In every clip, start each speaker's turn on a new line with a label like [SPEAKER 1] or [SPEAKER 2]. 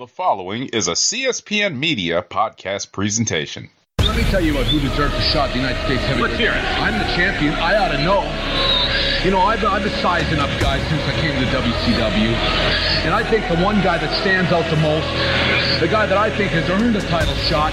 [SPEAKER 1] The following is a CSPN Media podcast presentation.
[SPEAKER 2] Let me tell you about who deserves a shot at the United States heavyweight.
[SPEAKER 3] Let's hear it.
[SPEAKER 2] I'm the champion. I ought to know. You know, I've, I've been sizing up guys since I came to the WCW. And I think the one guy that stands out the most, the guy that I think has earned a title shot,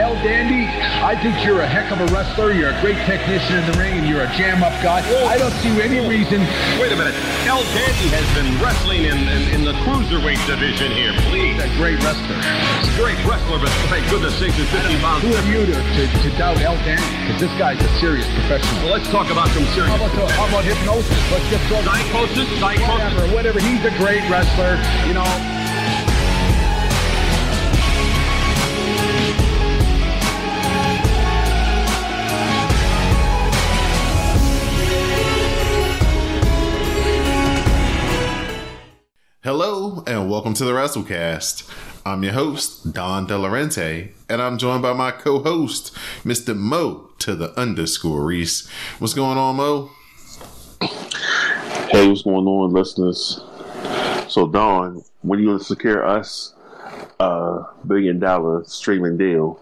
[SPEAKER 2] El Dandy, I think you're a heck of a wrestler. You're a great technician in the ring, and you're a jam-up guy. I don't see any reason.
[SPEAKER 3] Wait a minute. El Dandy has been wrestling in, in, in the cruiserweight division here. Please.
[SPEAKER 2] He's a great wrestler.
[SPEAKER 3] He's a great wrestler, but thank goodness sakes, he's 50 pounds.
[SPEAKER 2] Who are you to, to, to doubt El Dandy? Because this guy's a serious professional.
[SPEAKER 3] Well, let's talk about some serious.
[SPEAKER 2] How about, the, how about hypnosis? Let's just go.
[SPEAKER 3] Psicosis? Psicosis?
[SPEAKER 2] Whatever, whatever. He's a great wrestler, you know.
[SPEAKER 4] Hello and welcome to the WrassleCast. I'm your host, Don Delarente, and I'm joined by my co-host, Mr. Mo to the underscore Rease. What's going on, Mo?
[SPEAKER 5] Hey, what's going on, listeners? So, Don, when are you going to secure us a billion dollar streaming deal?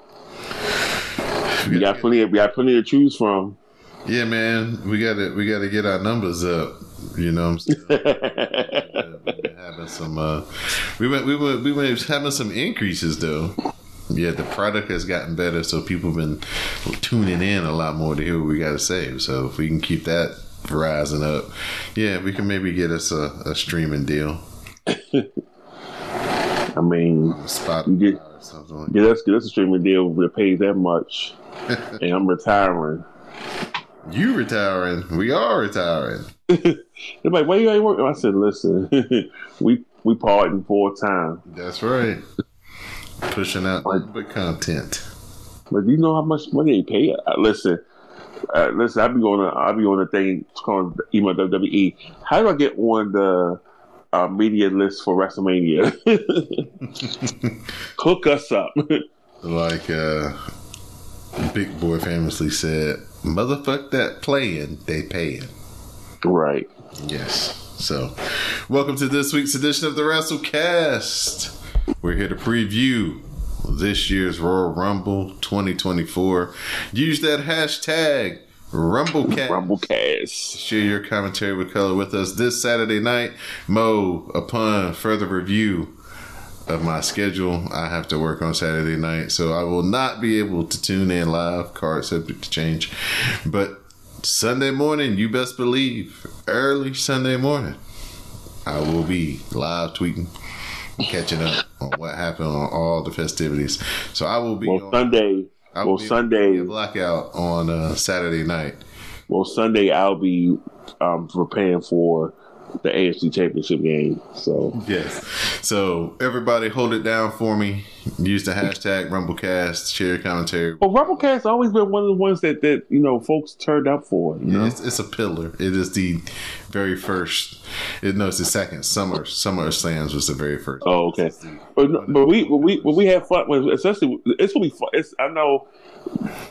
[SPEAKER 5] We got plenty. Of, we got plenty to choose from.
[SPEAKER 4] Yeah, man, we got to we got to get our numbers up. You know, what I'm saying? We've been having some. Uh, we went we went we went having some increases though. Yeah, the product has gotten better, so people have been tuning in a lot more to hear what we got to say. So if we can keep that rising up, yeah, we can maybe get us a, a streaming deal.
[SPEAKER 5] I mean,
[SPEAKER 4] Spotify
[SPEAKER 5] get-
[SPEAKER 4] like
[SPEAKER 5] get us get us a streaming deal that pays that much, and I'm retiring.
[SPEAKER 4] You retiring? We are retiring.
[SPEAKER 5] They're like, "Why you ain't working?" I said, "Listen, we we parting full time,
[SPEAKER 4] That's right. Pushing out
[SPEAKER 5] Like-
[SPEAKER 4] the content.
[SPEAKER 5] but do you know how much money they pay?" Uh, listen. Uh, listen, I'll be going to I'll be on the thing it's called email WWE. How do I get on the uh, media list for WrestleMania? Hook us up.
[SPEAKER 4] Like uh Big Boy famously said, "Motherfuck that playing, they paying."
[SPEAKER 5] right.
[SPEAKER 4] Yes. So, welcome to this week's edition of the WrassleCast. We're here to preview this year's Royal Rumble 2024. Use that hashtag RumbleCast.
[SPEAKER 5] Rumblecast.
[SPEAKER 4] Share your commentary with color with us this Saturday night. Mo, upon further review of my schedule, I have to work on Saturday night, so I will not be able to tune in live. Card subject to change. But Sunday morning, you best believe, early Sunday morning, I will be live tweeting, catching up on what happened on all the festivities. So I will be
[SPEAKER 5] Well,
[SPEAKER 4] on,
[SPEAKER 5] Sunday.
[SPEAKER 4] I will
[SPEAKER 5] Well, Sunday.
[SPEAKER 4] blackout on uh, Saturday night.
[SPEAKER 5] Well, Sunday I'll be um, preparing for the AFC Championship game. So
[SPEAKER 4] Yes. So everybody hold it down for me. Use the hashtag RumbleCast. Share commentary.
[SPEAKER 5] Well, Rumblecast has always been one of the ones that, that you know folks turned up for. You know,
[SPEAKER 4] It's, it's a pillar. It is the very first. It no, it's the second. Summer Summer Slams was the very first.
[SPEAKER 5] oh okay. But, but we but we but we have fun. When, especially it's gonna be fun. It's, I know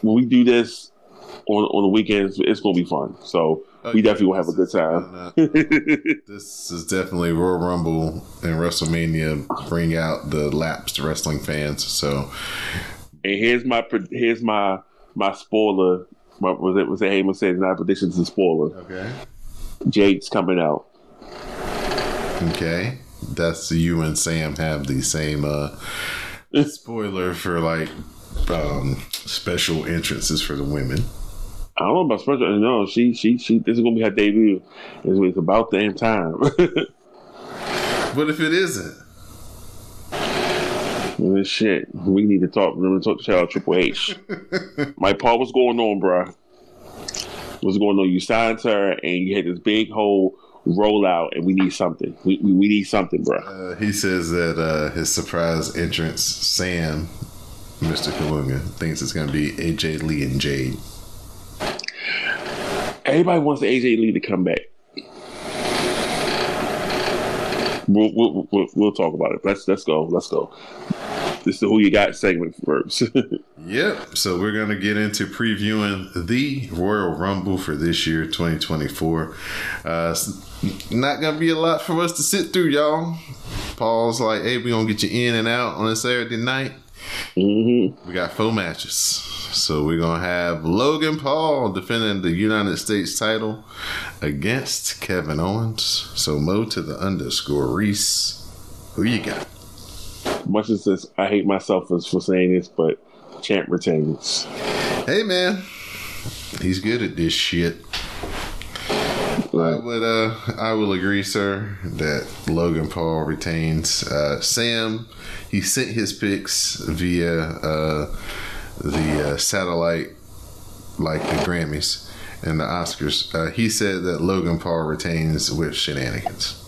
[SPEAKER 5] when we do this on on the weekends, it's gonna be fun. So we definitely will have a good time.
[SPEAKER 4] Uh, this is definitely Royal Rumble and WrestleMania bring out the lapsed wrestling fans. So
[SPEAKER 5] And here's my here's my my spoiler. My, was it was it Heyman says not predictions and spoiler.
[SPEAKER 4] okay,
[SPEAKER 5] Jake's coming out.
[SPEAKER 4] okay, that's you and Sam have the same uh spoiler for like um special entrances for the women.
[SPEAKER 5] I don't know about special. No, she she she. This is gonna be her debut. It's, it's about damn time.
[SPEAKER 4] but if it isn't?
[SPEAKER 5] Well, shit, we need to talk. Need to talk to Triple H. My Paul, what's going on, bro? What's going on? You signed her, and you had this big whole rollout, and we need something. We we, we need something, bro.
[SPEAKER 4] Uh, he says that uh, his surprise entrance, Sam, Mr. Kalunga, thinks it's going to be AJ Lee and Jade.
[SPEAKER 5] Everybody wants AJ Lee to come back. We'll, we'll, we'll, we'll talk about it. Let's let's go. Let's go. This is who you got segment first.
[SPEAKER 4] Yep. So we're gonna get into previewing the Royal Rumble for this year, 2024. Uh, not gonna be a lot for us to sit through, y'all. Paul's like, "Hey, we gonna get you in and out on a Saturday night."
[SPEAKER 5] Mm-hmm.
[SPEAKER 4] We got four matches. So we're gonna have Logan Paul defending the United States title against Kevin Owens. So Mo to the underscore Rease. Who you got?
[SPEAKER 5] Much as this, I hate myself for saying this, but champ retains.
[SPEAKER 4] Hey man, he's good at this shit. I would uh I will agree, sir, that Logan Paul retains. Uh Sam, he sent his picks via uh the uh, satellite like the Grammys and the Oscars. Uh, he said that Logan Paul retains with shenanigans.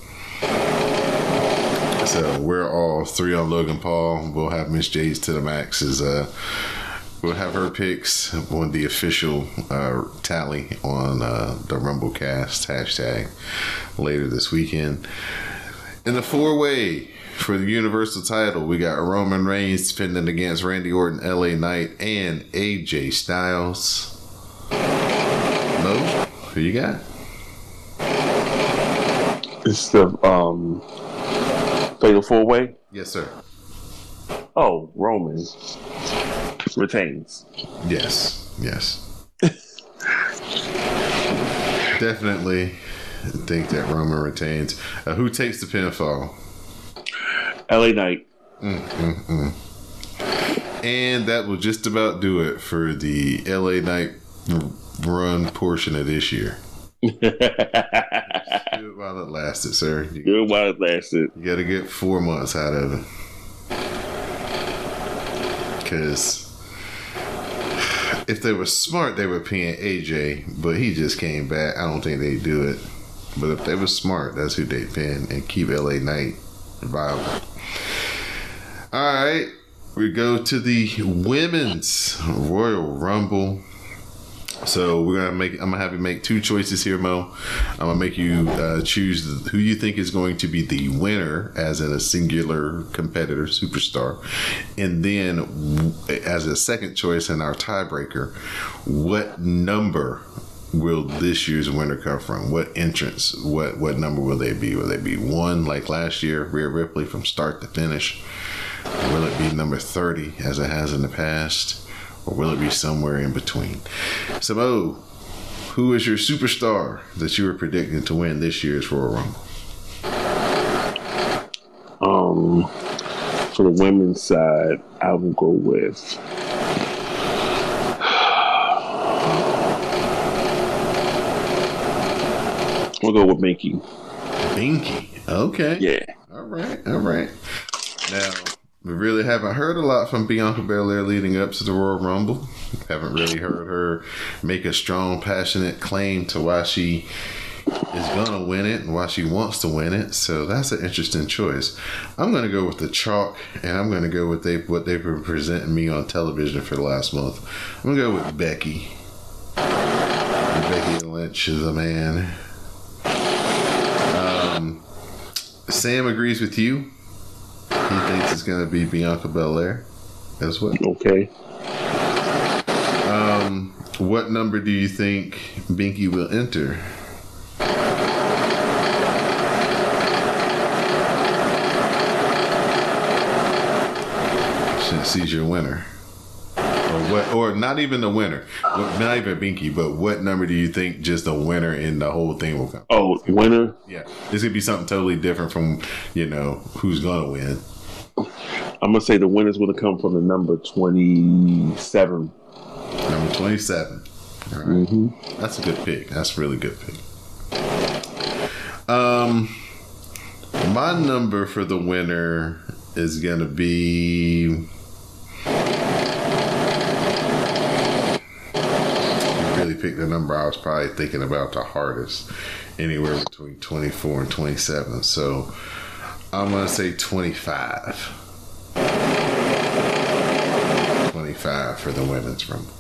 [SPEAKER 4] So we're all three on Logan Paul. We'll have Miss Jades to the max is uh we'll have her picks on the official uh, tally on uh, the Rumblecast hashtag later this weekend. In the four way for the Universal title, we got Roman Reigns defending against Randy Orton, LA Knight, and AJ Styles. Mo, who you got?
[SPEAKER 5] it's the um, fatal four way.
[SPEAKER 4] Yes, sir.
[SPEAKER 5] Oh, Roman retains.
[SPEAKER 4] Yes, yes. Definitely think that Roman retains. Uh, who takes the pinfall?
[SPEAKER 5] LA Knight. Mm, mm, mm.
[SPEAKER 4] And that will just about do it for the LA Knight run portion of this year. Do it while it lasted, sir. You,
[SPEAKER 5] Good while it lasted.
[SPEAKER 4] you got to get four months out of it. Because if they were smart, they would pin AJ, but he just came back. I don't think they'd do it. But if they were smart, that's who they'd pin and keep LA Knight viable. All right, we go to the women's Royal Rumble. So we're gonna make. I'm gonna have you make two choices here, Mo. I'm gonna make you uh, choose who you think is going to be the winner, as in a singular competitor, superstar, and then as a second choice in our tiebreaker, what number will this year's winner come from? What entrance? What what number will they be? Will they be one like last year, Rhea Ripley from start to finish? Will it be number 30 as it has in the past? Or will it be somewhere in between? So, who is your superstar that you were predicting to win this year's Royal Rumble?
[SPEAKER 5] Um, for the women's side, I will go with. We'll go with Minky.
[SPEAKER 4] Binky. Okay.
[SPEAKER 5] Yeah.
[SPEAKER 4] All right. All right. Now, we really haven't heard a lot from Bianca Belair leading up to the Royal Rumble. Haven't really heard her make a strong, passionate claim to why she is gonna win it and why she wants to win it. So that's an interesting choice. I'm gonna go with the chalk, and I'm gonna go with they what they've been presenting me on television for the last month. I'm gonna go with Becky. Becky Lynch is a man. Um, Sam agrees with you. He thinks it's gonna be Bianca Belair as well.
[SPEAKER 5] Okay.
[SPEAKER 4] Um, what number do you think Binky will enter? Since he's your winner. Or what or not even the winner. Not even Binky, but what number do you think just the winner in the whole thing will come?
[SPEAKER 5] Oh, winner.
[SPEAKER 4] Yeah. This could be something totally different from, you know, who's gonna win.
[SPEAKER 5] I'm gonna say the winner's gonna come from the number twenty-seven.
[SPEAKER 4] Number 27. All right. That's a good pick. That's a really good pick. Um, my number for the winner is going to be. Really picked the number I was probably thinking about the hardest. Anywhere between 24 and 27. So I'm going to say 25. 25 for the women's rumble.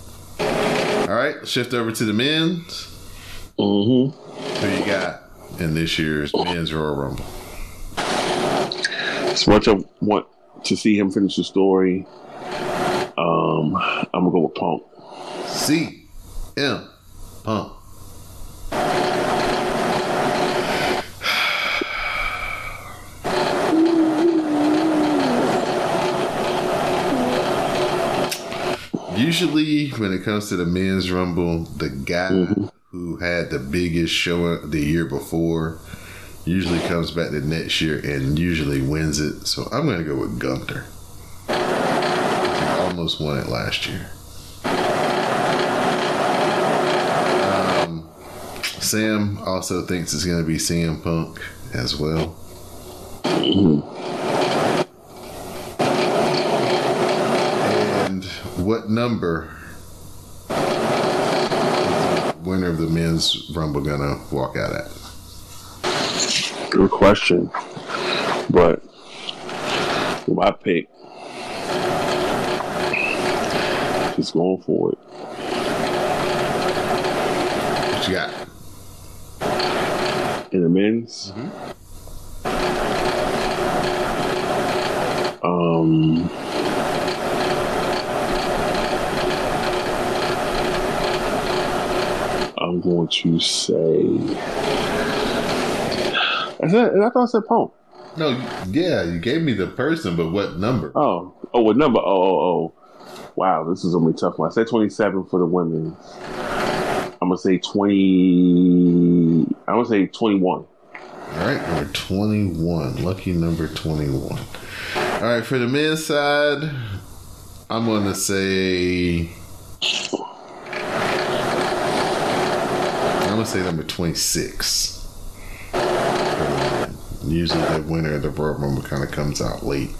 [SPEAKER 4] All right, shift over to the men's.
[SPEAKER 5] Mm-hmm.
[SPEAKER 4] Who you got in this year's men's Royal Rumble?
[SPEAKER 5] As much I want to see him finish the story. Um, I'm gonna go with Punk.
[SPEAKER 4] C M Punk. Usually, when it comes to the men's rumble, the guy mm-hmm. who had the biggest show the year before usually comes back the next year and usually wins it. So I'm going to go with Gunther. He almost won it last year. Sam also thinks it's going to be CM Punk as well. And what number winner of the men's rumble gonna walk out at?
[SPEAKER 5] Good question. But my pick is going for it.
[SPEAKER 4] What you got?
[SPEAKER 5] The men's, um, I'm going to say. I said, I thought I said Punk.
[SPEAKER 4] No, yeah, you gave me the person, but what number?
[SPEAKER 5] Oh, oh, what number? Oh, oh, oh. Wow, this is gonna be tough one. I said 27 for the women. I'm gonna say 20. I'm gonna say 21.
[SPEAKER 4] All right, number 21. Lucky number 21. All right, for the men's side, I'm to say. I'm to say number 26. For the men. Usually the winner of the Royal Rumble kind of comes out late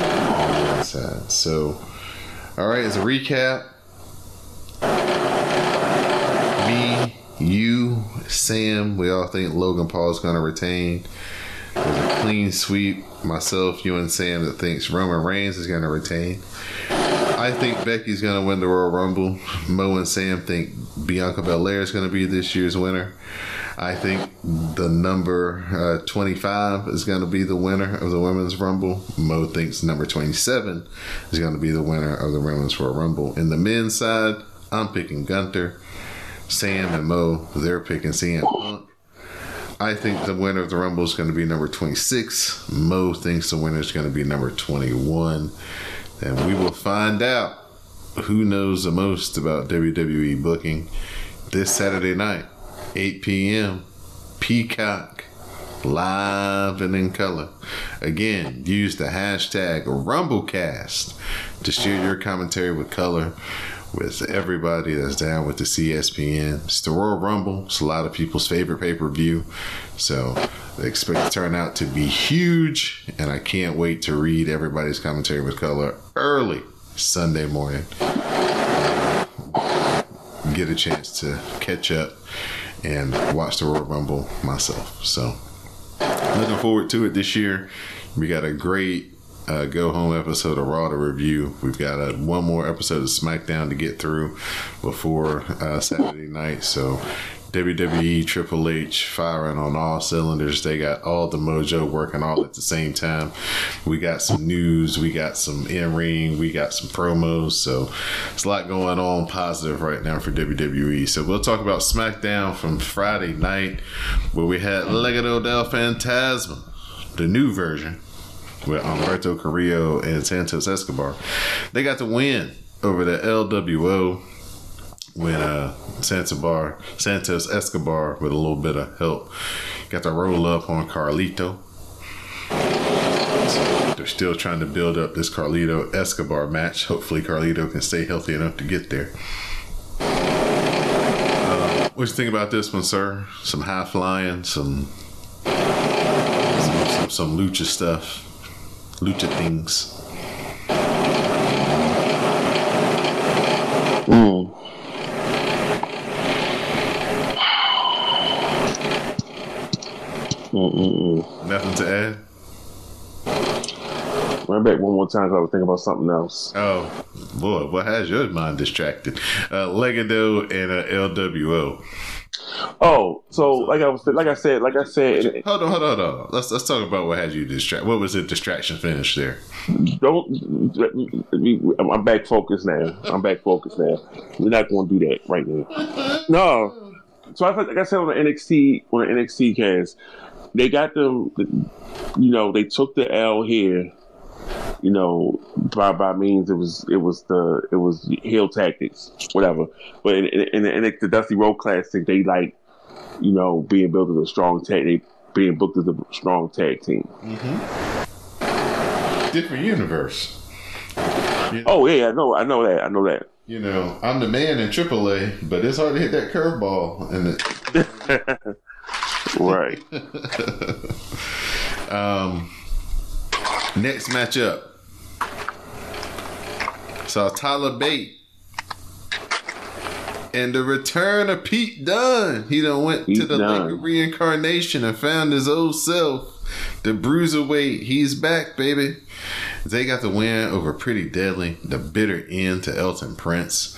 [SPEAKER 4] on the side. So, all right, as a recap, me, you, Sam, we all think Logan Paul is going to retain. There's a clean sweep. Myself, you, and Sam that thinks Roman Reigns is going to retain. I think Becky's going to win the Royal Rumble. Mo and Sam think Bianca Belair is going to be this year's winner. I think the number uh, 25 is going to be the winner of the Women's Rumble. Mo thinks number 27 is going to be the winner of the Women's Royal Rumble. In the men's side, I'm picking Gunther. Sam and Mo, they're picking CM Punk. I think the winner of the Rumble is going to be number 26. Mo thinks the winner is going to be number 21. And we will find out who knows the most about WWE booking this Saturday night, 8 p.m. Peacock, live and in color. Again, use the hashtag RumbleCast to share your commentary with color with everybody that's down with the CSPN. It's the Royal Rumble. It's a lot of people's favorite pay per view. So they expect the turnout to be huge. And I can't wait to read everybody's commentary with color early Sunday morning. Get a chance to catch up and watch the Royal Rumble myself. So looking forward to it this year. We got a great uh, go home episode of Raw to review. We've got a, one more episode of SmackDown to get through before uh, Saturday night. So WWE Triple H firing on all cylinders. They got all the mojo working all at the same time. We got some news, we got some in ring, we got some promos. So it's a lot going on positive right now for WWE. So we'll talk about SmackDown from Friday night where we had Legado del Fantasma, the new version with Alberto Carrillo and Santos Escobar. They got the win over the LWO when uh, Santobar, Santos Escobar, with a little bit of help, got the roll up on Carlito. They're still trying to build up this Carlito Escobar match. Hopefully, Carlito can stay healthy enough to get there. Uh, what you think about this one, sir? Some high flying, some some, some, some lucha stuff, lucha things.
[SPEAKER 5] Mm. Mm-mm-mm.
[SPEAKER 4] Nothing to add.
[SPEAKER 5] Run back one more time. 'cause I was thinking about something else.
[SPEAKER 4] Oh boy, what has your mind distracted? Uh, Legado and uh, LWO.
[SPEAKER 5] Oh, so like I was, like I said, like I said,
[SPEAKER 4] Hold on, hold on, hold on. Let's let's talk about what had you distract. What was the distraction finish there?
[SPEAKER 5] don't. me- I'm back focused now. I'm back focused now. We're not going to do that right now. No. So I like I said on the NXT on the NXT cast, they got them. You know, they took the L here. You know, by by means it was it was the it was heel tactics, whatever. But in, in, in, in the Dusty Rhodes Classic, they like you know being built as a strong tag. They being booked as a strong tag team.
[SPEAKER 4] Different universe.
[SPEAKER 5] Oh yeah, I know, I know that, I know that.
[SPEAKER 4] You know, I'm the man in AAA, but it's hard to hit that curveball. And it,
[SPEAKER 5] Right.
[SPEAKER 4] um, next matchup. So Tyler Bate and the return of Pete Dunne. He done went to the
[SPEAKER 5] Dunne.
[SPEAKER 4] lake of reincarnation and found his old self. The bruiserweight, he's back, baby. They got the win over Pretty Deadly. The bitter end to Elton Prince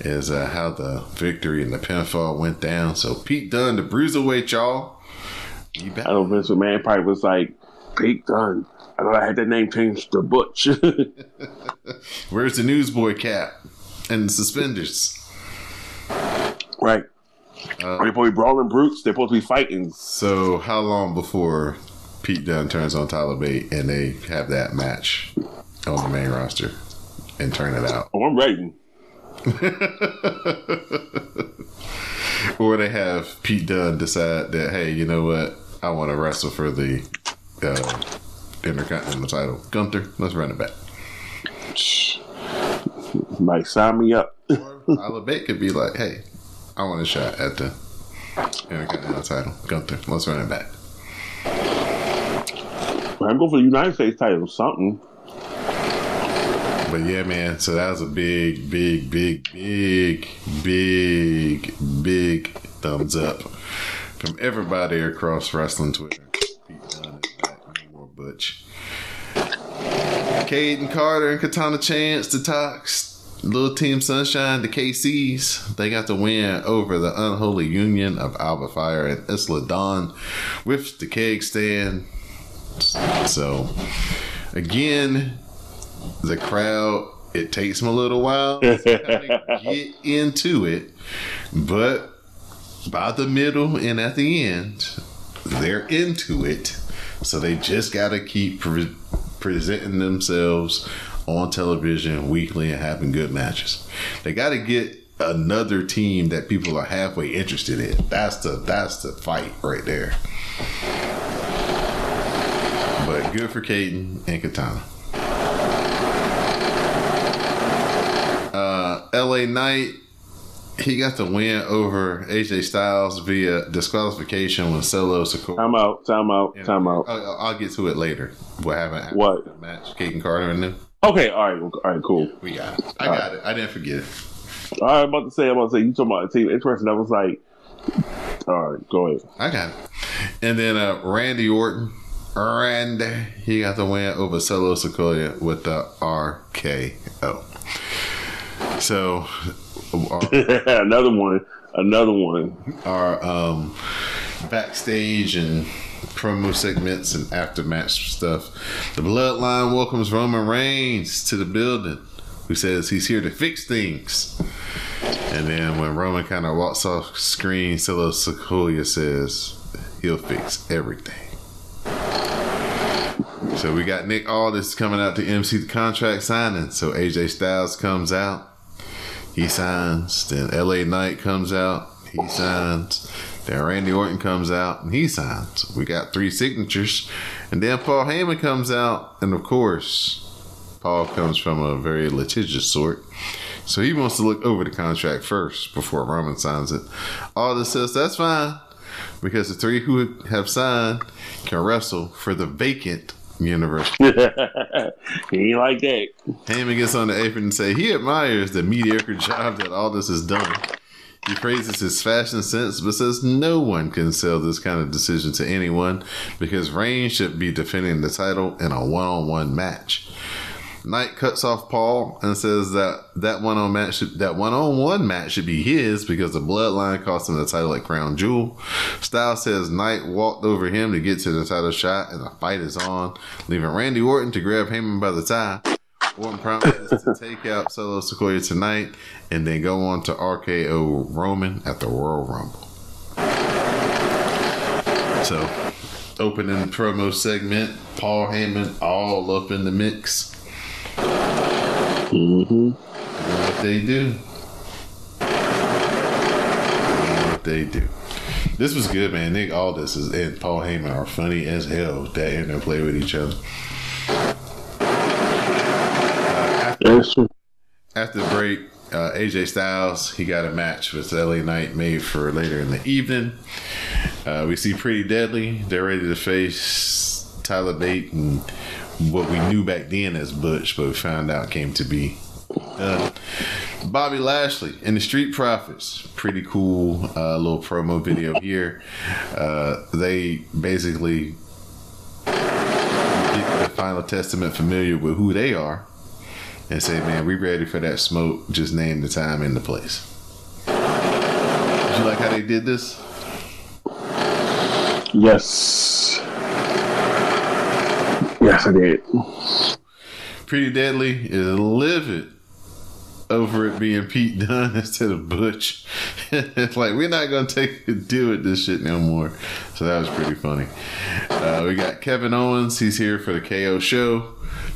[SPEAKER 4] is uh, how the victory and the pinfall went down. So Pete Dunne, the bruiserweight, y'all. You back.
[SPEAKER 5] I know Vince McMahon probably was like, Pete Dunne. I know I had that name changed to Butch.
[SPEAKER 4] Where's the newsboy cap and suspenders?
[SPEAKER 5] right.
[SPEAKER 4] Uh,
[SPEAKER 5] Are they supposed to be brawling brutes? They're supposed to be fighting.
[SPEAKER 4] So how long before Pete Dunne turns on Tyler Bate and they have that match on the main roster and turn it out?
[SPEAKER 5] Oh, I'm ready.
[SPEAKER 4] Or they have Pete Dunne decide that, hey, you know what? I want to wrestle for the uh, Intercontinental title. Gunther, let's run it back.
[SPEAKER 5] Mike, sign me up.
[SPEAKER 4] Or Tyler Bate could be like, hey, I want a shot at the Intercontinental title. Gunther, let's run it back.
[SPEAKER 5] I'm going for the United States title. Something.
[SPEAKER 4] But yeah, man. So that was a big, big, big, big, big, big thumbs up from everybody across wrestling Twitter. Pete Dunne is back. No more Butch. Kayden Carter and Katana Chance, the Tox, Little Team Sunshine, the KCs. They got the win over the unholy union of Alba Fyre and Isla Dawn with the keg stand. So, again, the crowd it takes them a little while to get into it but by the middle and at the end they're into it so they just got to keep pre- presenting themselves on television weekly and having good matches. They got to get another team that people are halfway interested in. That's the that's the fight right there. But good for Kayden and Katana. Uh, LA Knight, he got the win over AJ Styles via disqualification when Solo Sikoa.
[SPEAKER 5] Time out. Time out. Time out.
[SPEAKER 4] I'll, I'll get to it later. What happened?
[SPEAKER 5] What?
[SPEAKER 4] match? Kayden Carter and them.
[SPEAKER 5] Okay. All right. All right. Cool.
[SPEAKER 4] We got it. I got it. I didn't forget it.
[SPEAKER 5] All right, I'm about to say. I'm about to say. You talking about a team interesting? I was like, all right. Go ahead.
[SPEAKER 4] I got it. And then uh, Randy Orton, Randy, he got the win over Solo Sikoa with the RKO. So, our,
[SPEAKER 5] another one. Another one.
[SPEAKER 4] our um, backstage and promo segments and after match stuff. The Bloodline welcomes Roman Reigns to the building, who says he's here to fix things. And then when Roman kind of walks off screen, Solo Sikoa says he'll fix everything. So we got Nick Aldis coming out to MC the contract signing. So AJ Styles comes out, he signs. Then LA Knight comes out, he signs. Then Randy Orton comes out and he signs. We got three signatures. And then Paul Heyman comes out, and of course, Paul comes from a very litigious sort. So he wants to look over the contract first before Roman signs it. Aldis says that's fine because the three who have signed can wrestle for the vacant universe.
[SPEAKER 5] he ain't like that.
[SPEAKER 4] Heyman gets on the apron and say he admires the mediocre job that Aldis has done. He praises his fashion sense, but says no one can sell this kind of decision to anyone because Reigns should be defending the title in a one-on-one match. Knight cuts off Paul and says that that one on match should, that one on one match should be his because the bloodline cost him the title at Crown Jewel. Styles says Knight walked over him to get to the title shot and the fight is on, leaving Randy Orton to grab Heyman by the tie. Orton promises to take out Solo Sikoa tonight and then go on to RKO Roman at the Royal Rumble. So, opening promo segment, Paul Heyman all up in the mix.
[SPEAKER 5] Mm-hmm.
[SPEAKER 4] What they do. What they do. This was good, man. Nick Aldis is, and Paul Heyman are funny as hell that interplay with each other.
[SPEAKER 5] True.
[SPEAKER 4] After the break, uh, AJ Styles he got a match with LA Knight made for later in the evening. Uh, we see Pretty Deadly. They're ready to face Tyler Bate and what we knew back then as Butch, but we found out came to be uh, Bobby Lashley and the Street Profits. Pretty cool uh, little promo video here. Uh, they basically get the final testament familiar with who they are and say, man, we ready for that smoke. Just name the time and the place. Did you like how they did this?
[SPEAKER 5] Yes. Yes, I did.
[SPEAKER 4] Pretty Deadly is livid over it being Pete Dunne instead of Butch. it's like we're not gonna take deal with this shit no more. So that was pretty funny. Uh, we got Kevin Owens. He's here for the KO show.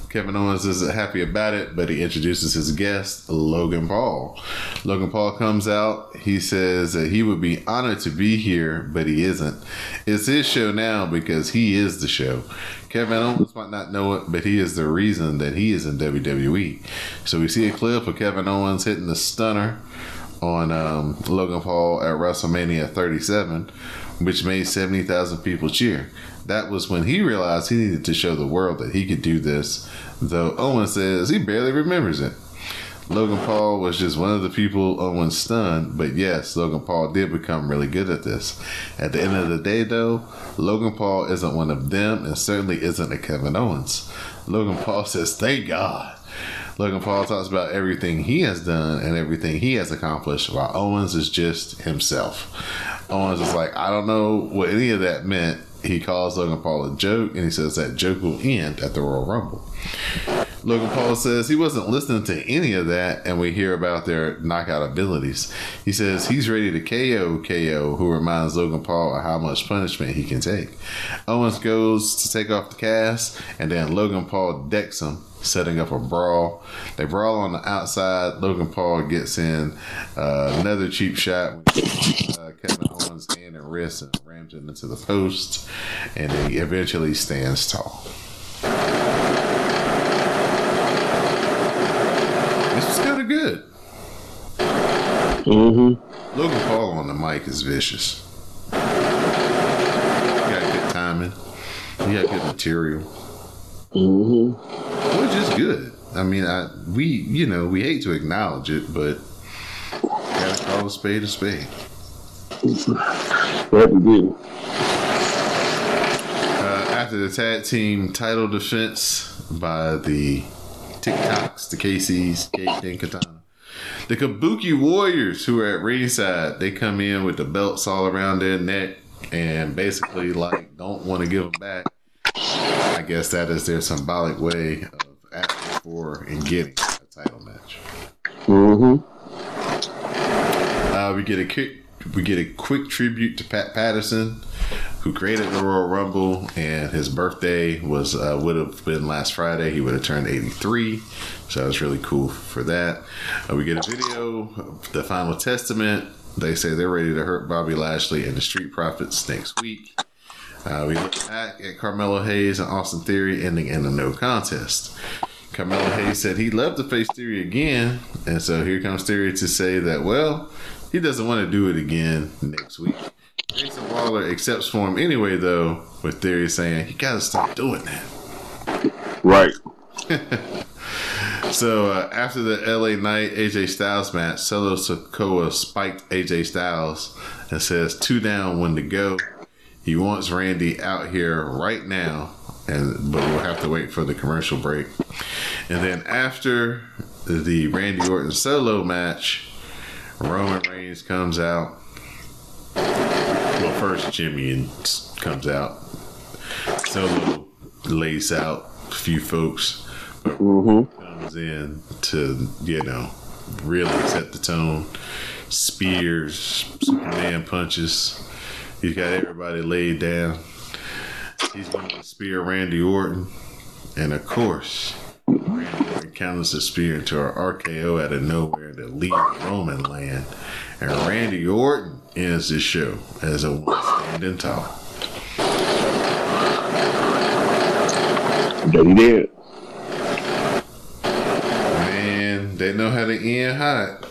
[SPEAKER 4] Kevin Owens isn't happy about it, but he introduces his guest, Logan Paul. Logan Paul comes out. He says that he would be honored to be here, but he isn't. It's his show now because he is the show. Kevin Owens might not know it, but he is the reason that he is in WWE. So we see a clip of Kevin Owens hitting the stunner on um, Logan Paul at WrestleMania 37, which made 70,000 people cheer. That was when he realized he needed to show the world that he could do this, though Owen says he barely remembers it. Logan Paul was just one of the people Owen stunned, but yes, Logan Paul did become really good at this. At the end of the day, though, Logan Paul isn't one of them and certainly isn't a Kevin Owens. Logan Paul says, Thank God. Logan Paul talks about everything he has done and everything he has accomplished, while Owens is just himself. Owens is like, I don't know what any of that meant. He calls Logan Paul a joke, and he says that joke will end at the Royal Rumble. Logan Paul says he wasn't listening to any of that, and we hear about their knockout abilities. He says he's ready to KO KO, who reminds Logan Paul of how much punishment he can take. Owens goes to take off the cast, and then Logan Paul decks him, setting up a brawl. They brawl on the outside. Logan Paul gets in uh, another cheap shot. Uh, Kevin Owens' hand and wrist and rams it into the post, and he eventually stands tall. This was kind of good.
[SPEAKER 5] Mm-hmm.
[SPEAKER 4] Logan Paul on the mic is vicious. He got good timing. He got good material,
[SPEAKER 5] Mm-hmm.
[SPEAKER 4] which is good. I mean, I we you know we hate to acknowledge it, but gotta call a spade a spade.
[SPEAKER 5] That we do.
[SPEAKER 4] Uh, after the tag team title defense by the TikToks, the KCs, Kate and Katana. The Kabuki Warriors, who are at ringside, they come in with the belts all around their neck and basically like don't want to give them back. I guess that is their symbolic way of asking for and getting a title match.
[SPEAKER 5] Mm-hmm.
[SPEAKER 4] Uh, we get a quick, we get a quick tribute to Pat Patterson, who created the Royal Rumble, and his birthday was uh, would have been last Friday. He would have turned 83, so that was really cool for that. Uh, we get a video, of the Final Testament. They say they're ready to hurt Bobby Lashley and the Street Profits next week. Uh, we look back at Carmelo Hayes and Austin Theory ending in a no contest. Carmelo Hayes said he'd love to face Theory again, and so here comes Theory to say that, well, he doesn't want to do it again next week. Grayson Waller accepts for him anyway, though, with Theory saying, you gotta stop doing that.
[SPEAKER 5] Right.
[SPEAKER 4] So uh, after the LA Knight AJ Styles match, Solo Sikoa spiked AJ Styles and says two down, one to go. He wants Randy out here right now, and but we'll have to wait for the commercial break. And then after the Randy Orton solo match, Roman Reigns comes out. Well, first Jimmy comes out. Solo lays out a few folks, but comes in to you know really set the tone. Spears, Superman punches. He's got everybody laid down. He's going to spear Randy Orton, and of course, Randy Orton counters the spear into our RKO out of nowhere to leave Roman land. And Randy Orton ends the show as a one standing tall.
[SPEAKER 5] That he did.
[SPEAKER 4] Man, they know how to end hot.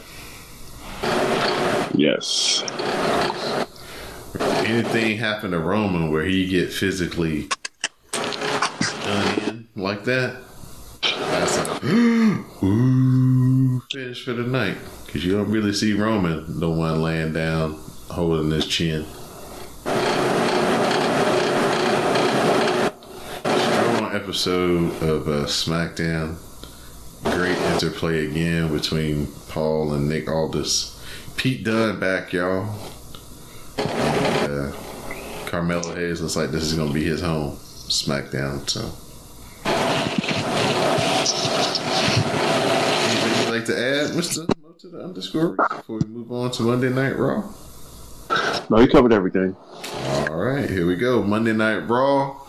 [SPEAKER 5] Yes.
[SPEAKER 4] Anything happen to Roman where he get physically done in like that? Finish for the night because you don't really see Roman the one laying down holding his chin. Strong episode of uh, SmackDown. Great interplay again between Paul and Nick Aldis. Pete Dunne back, y'all. And, uh, Carmelo Hayes looks like this is going to be his home. SmackDown, so. Anything you'd like to add, Mr. Mo to the underscore, before we move on to Monday Night Raw?
[SPEAKER 5] No, you covered everything.
[SPEAKER 4] All right, here we go. Monday Night Raw.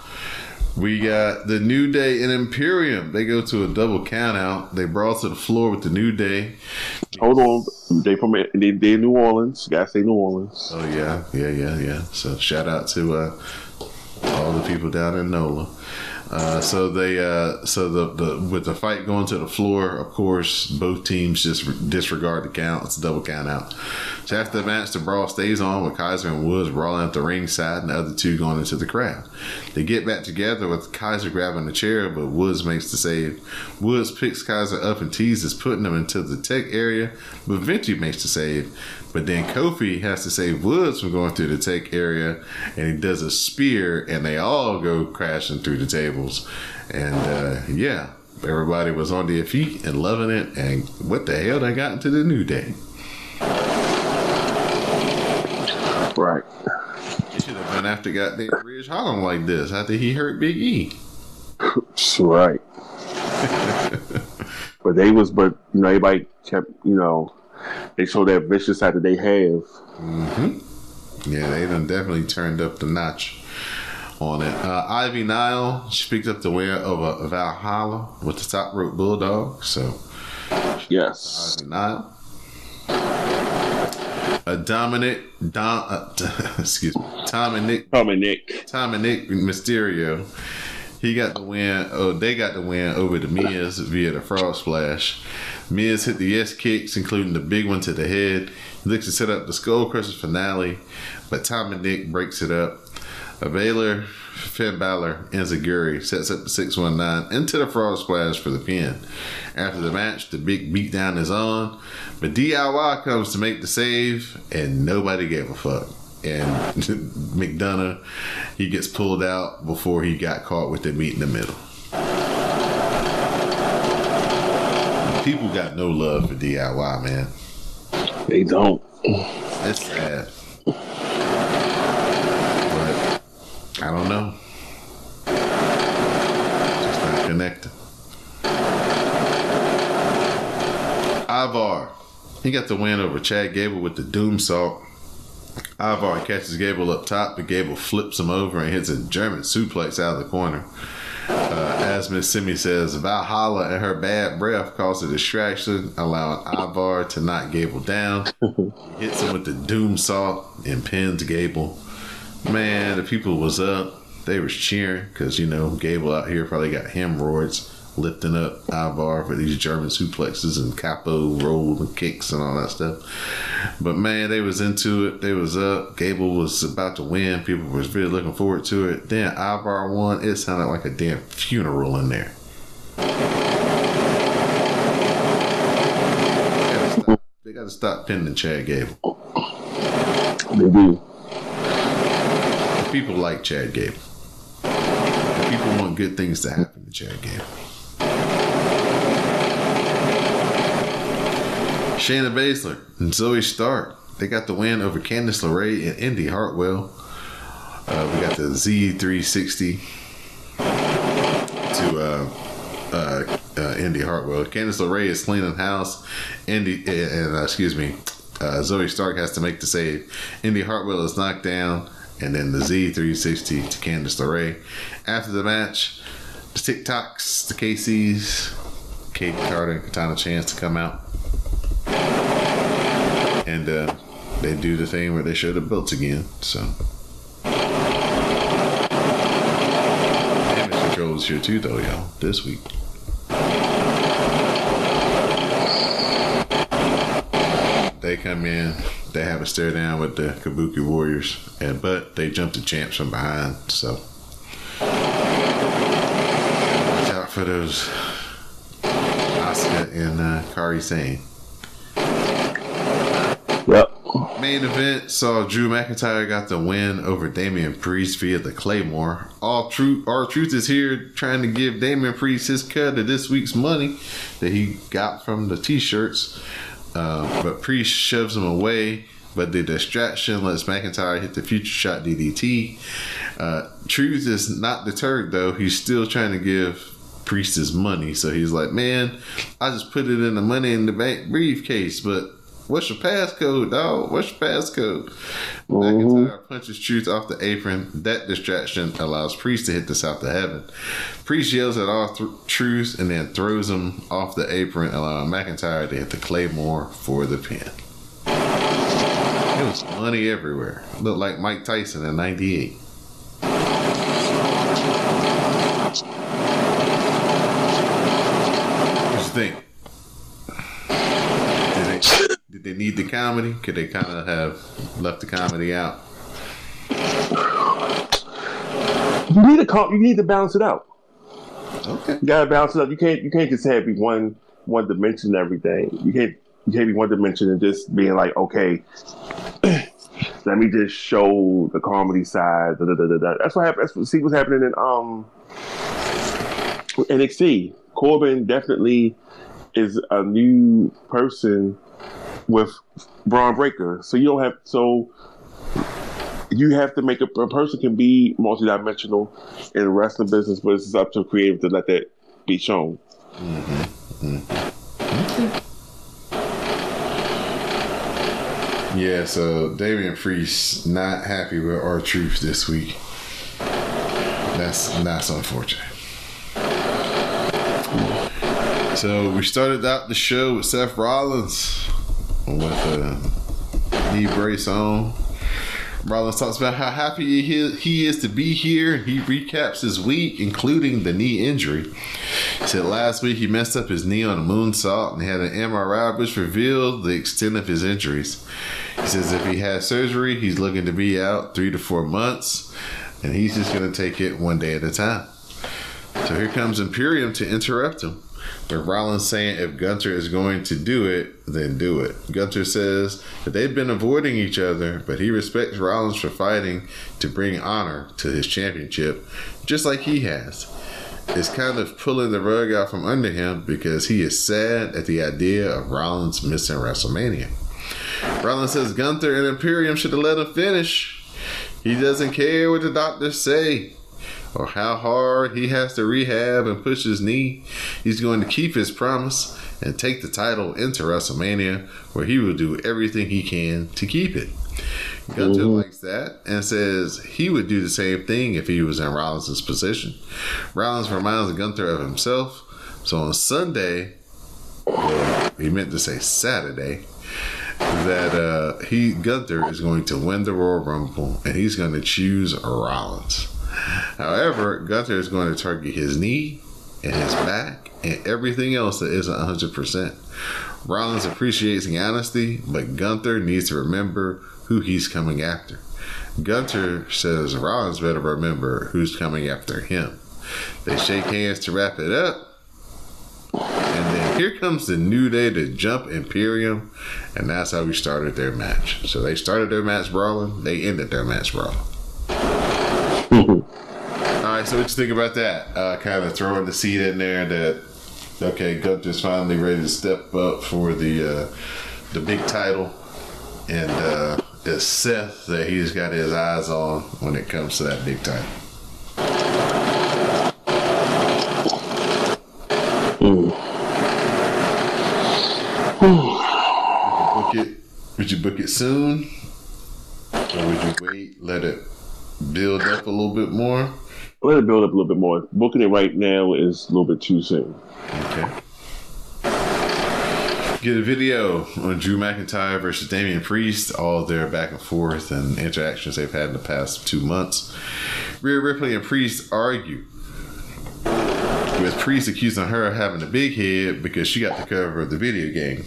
[SPEAKER 4] We got the New Day and Imperium. They go to a double count out. They brawl to the floor with the New Day.
[SPEAKER 5] Hold on. They from they, they in New Orleans. Gotta say New Orleans.
[SPEAKER 4] Oh yeah, yeah, yeah, yeah. So shout out to uh, all the people down in NOLA. Uh, so they, uh, so the, the with the fight going to the floor, of course, both teams just disregard the count. It's a double count out. So after the match, the brawl stays on with Kaiser and Woods brawling at the ringside, and the other two going into the crowd. They get back together with Kaiser grabbing the chair, but Woods makes the save. Woods picks Kaiser up and teases, putting him into the tech area, but Vinci makes the save. But then Kofi has to save Woods from going through the take area, and he does a spear, and they all go crashing through the tables. And uh, yeah, everybody was on their feet and loving it. And what the hell they got into the new day?
[SPEAKER 5] Right.
[SPEAKER 4] It should have been after got goddamn Ridge Holland like this after he hurt Big E.
[SPEAKER 5] That's right. but they was, but you know, everybody kept, you know, they show that vicious side that they have. Mm-hmm.
[SPEAKER 4] Yeah, they done definitely turned up the notch on it. Uh, Ivy Nile, she picked up the win over Valhalla with the top rope bulldog. So
[SPEAKER 5] Yes.
[SPEAKER 4] Ivy Nile. A Dominic, Dom, uh, excuse me, Tom and Nick
[SPEAKER 5] Tom and Nick.
[SPEAKER 4] Tom and Nick Mysterio. He got the win. Oh, they got the win over the Miz via the frog splash. Miz hit the yes kicks, including the big one to the head. He looks to set up the Skull Crusher finale, but Tom and Nick breaks it up. A Baylor, Finn Balor, and Zaguri sets up the 619 into the frog splash for the pin. After the match, the big beatdown is on, but DIY comes to make the save, and nobody gave a fuck. And McDonagh, he gets pulled out before he got caught with the meat in the middle. People got no love for DIY, man.
[SPEAKER 5] They don't.
[SPEAKER 4] It's sad. But I don't know. Just not connected. Ivar. He got the win over Chad Gable with the Doomsault. Ivar catches Gable up top, but Gable flips him over and hits a German suplex out of the corner. Uh, as Miss Simi says, Valhalla and her bad breath caused a distraction, allowing Ivar to knock Gable down. Hits him with the Doomsault and pins Gable. Man, the people was up. They was cheering because, you know, Gable out here probably got hemorrhoids lifting up Ivar for these German suplexes and capo roll and kicks and all that stuff. But man, they was into it. They was up. Gable was about to win. People was really looking forward to it. Then Ivar won. It sounded like a damn funeral in there. They gotta stop, they gotta pinning Chad Gable.
[SPEAKER 5] They do.
[SPEAKER 4] people like Chad Gable. People want good things to happen to Chad Gable. Shayna Baszler and Zoey Stark. They got the win over Candice LeRae and Indy Hartwell. Uh, we got the Z360 to uh, uh, uh, Indy Hartwell. Candice LeRae is cleaning house. Indy and uh, excuse me, uh, Zoey Stark has to make the save. Indy Hartwell is knocked down, and then the Z360 to Candice LeRae. After the match, the TikToks, the KCs, Kate Carter and Katana Chance to come out. And uh, they do the thing where they show the belts again. So. Damage control is here too, though, y'all, this week. They come in, they have a stare down with the Kabuki Warriors, and but they jump the champs from behind. So watch for those Asuka and uh, Kairi Sane.
[SPEAKER 5] Yep.
[SPEAKER 4] Main event saw Drew McIntyre got the win over Damian Priest via the Claymore. All truth, R-Truth is here, trying to give Damian Priest his cut of this week's money that he got from the T-shirts. Uh, but Priest shoves him away. But the distraction lets McIntyre hit the Future Shock DDT. Uh, truth is not deterred though; he's still trying to give Priest his money. So he's like, "Man, I just put it in the money in the bank briefcase, but." What's your passcode, dog? What's your passcode? McIntyre mm-hmm. punches Truth off the apron. That distraction allows Priest to hit the South of Heaven. Priest yells at all th- Truth and then throws him off the apron, allowing McIntyre to hit the Claymore for the pin. It was money everywhere. Looked like Mike Tyson in '98. What you think? Did they, did they need the comedy? Could they kind of have left the comedy out?
[SPEAKER 5] You need to call, you need to balance it out.
[SPEAKER 4] Okay.
[SPEAKER 5] You gotta balance it out. You can't you can't just have be one one dimension everything. You can't you can't be one dimension and just being like, okay, let me just show the comedy side. Da, da, da. That's what happened. That's what, see what's happening in um NXT. Corbin definitely is a new person with Bron Breakker. So you don't have so you have to make a, a person can be multidimensional in the wrestling business, but it's up to creative to let that be shown. Mm-hmm.
[SPEAKER 4] Yeah, so Damian Priest not happy with R-Truth this week. That's that's unfortunate. So we started out the show with Seth Rollins with a knee brace on. Rollins talks about how happy he is to be here. He recaps his week, including the knee injury. He said last week he messed up his knee on a moonsault and had an MRI, which revealed the extent of his injuries. He says if he has surgery, he's looking to be out three to four months, and he's just going to take it one day at a time. So here comes Imperium to interrupt him. With Rollins saying if Gunther is going to do it, then do it. Gunther says that they've been avoiding each other, but he respects Rollins for fighting to bring honor to his championship, just like he has. It's kind of pulling the rug out from under him because he is sad at the idea of Rollins missing WrestleMania. Rollins says Gunther and Imperium should have let him finish. He doesn't care what the doctors say or how hard he has to rehab and push his knee. He's going to keep his promise and take the title into WrestleMania, where he will do everything he can to keep it. Gunther likes that and says he would do the same thing if he was in Rollins' position. Rollins reminds Gunther of himself. So on Sunday, well, he meant to say Saturday, that uh, he Gunther is going to win the Royal Rumble and he's going to choose Rollins. However, Gunther is going to target his knee and his back and everything else that isn't 100%. Rollins appreciates the honesty, but Gunther needs to remember who he's coming after. Gunther says Rollins better remember who's coming after him. They shake hands to wrap it up. And then here comes the New Day to jump Imperium, and that's how we started their match. So they started their match brawling, they ended their match brawling. All right, so what you think about that? Uh, kind of throwing the seed in there that okay, Gunther's finally ready to step up for the uh, the big title, and uh, it's Seth that he's got his eyes on when it comes to that big title. book it? Would you book it soon, or would you wait, let it build up a little bit more?
[SPEAKER 5] Let it build up a little bit more. Booking it right now is a little bit too soon.
[SPEAKER 4] Okay. Get a video on Drew McIntyre versus Damian Priest, all their back and forth and interactions they've had in the past two months. Rhea Ripley and Priest argue, with Priest accusing her of having a big head because she got the cover of the video game.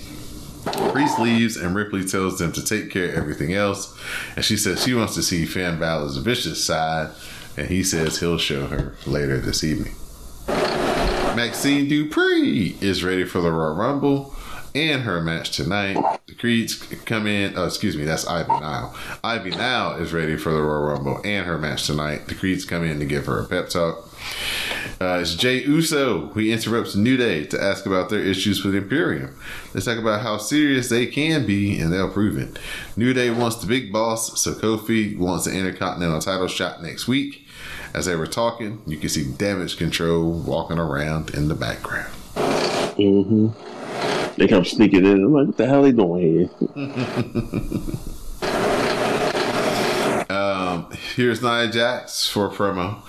[SPEAKER 4] Priest leaves and Ripley tells them to take care of everything else, and she says she wants to see Finn Balor's vicious side, and he says he'll show her later this evening. Maxine Dupree is ready for the Royal Rumble and her match tonight. The Creeds come in. Oh, excuse me, that's Ivy Nile. Ivy Nile is ready for the Royal Rumble and her match tonight. The Creeds come in to give her a pep talk. Uh, it's Jey Uso He interrupts New Day to ask about their issues with Imperium. Let's talk about how serious they can be, and they'll prove it. New Day wants the big boss, so Kofi wants the Intercontinental title shot next week. As they were talking, you can see Damage Control walking around in the background.
[SPEAKER 5] Mm-hmm. They come sneaking in. I'm like, what the hell are they doing
[SPEAKER 4] here? um, here's Nia Jax for a promo.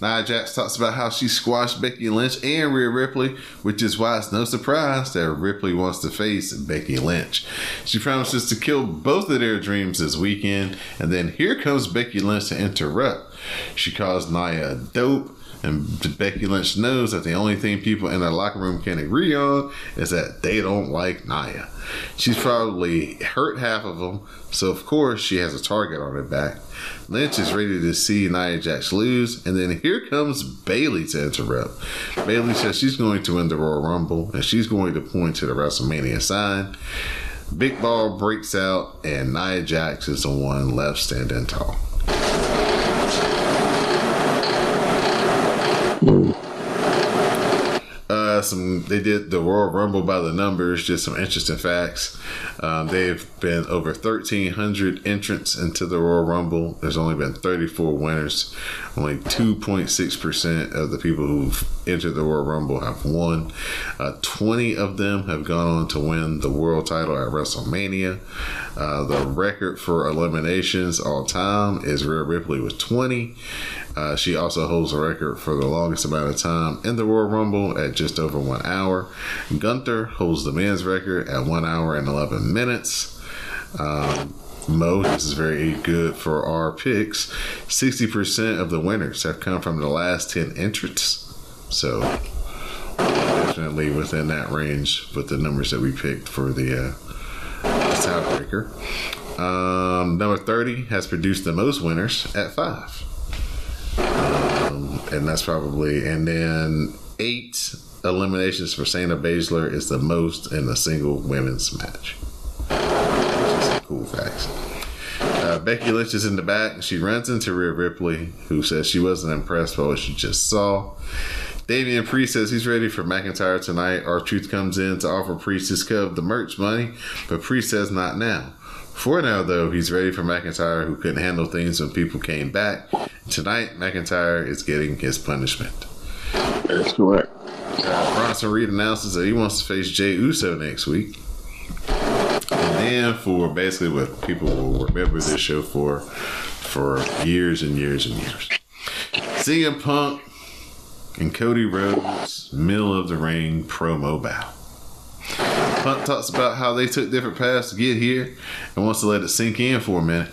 [SPEAKER 4] Nia Jax talks about how she squashed Becky Lynch and Rhea Ripley, which is why it's no surprise that Ripley wants to face Becky Lynch. She promises to kill both of their dreams this weekend, and then here comes Becky Lynch to interrupt. She calls Nia dope, and Becky Lynch knows that the only thing people in the locker room can agree on is that they don't like Nia. She's probably hurt half of them, so of course she has a target on her back. Lynch is ready to see Nia Jax lose, and then here comes Bayley to interrupt. Bayley says she's going to win the Royal Rumble, and she's going to point to the WrestleMania sign. Big Ball breaks out, and Nia Jax is the one left standing tall. Hmm. Some they did the Royal Rumble by the numbers. Just some interesting facts. Um, they've been over thirteen hundred entrants into the Royal Rumble. There's only been thirty four winners. Only two point six percent of the people who've entered the Royal Rumble have won. Uh, Twenty of them have gone on to win the world title at WrestleMania. Uh, the record for eliminations all time is Rhea Ripley with twenty. Uh, she also holds the record for the longest amount of time in the Royal Rumble at just over one hour. Gunther holds the men's record at one hour and 11 minutes. Um, Mo, this is very good for our picks. 60% of the winners have come from the last 10 entrants. So, definitely within that range with the numbers that we picked for the, uh, tiebreaker. Um, number 30 has produced the most winners at five. Um, and that's probably and then eight eliminations for Shayna Baszler is the most in a single women's match. Cool facts. Uh, Becky Lynch is in the back. And she runs into Rhea Ripley, who says she wasn't impressed by what she just saw. Damian Priest says he's ready for McIntyre tonight. R-Truth comes in to offer Priest his of the merch money, but Priest says not now. For now, though, he's ready for McIntyre, who couldn't handle things when people came back. Tonight, McIntyre is getting his punishment.
[SPEAKER 5] That's correct.
[SPEAKER 4] Uh, Bronson Reed announces that he wants to face Jey Uso next week. And then, for basically what people will remember this show for, for years and years and years, CM Punk and Cody Rhodes, middle of the ring promo bow. Punk talks about how they took different paths to get here and wants to let it sink in for a minute.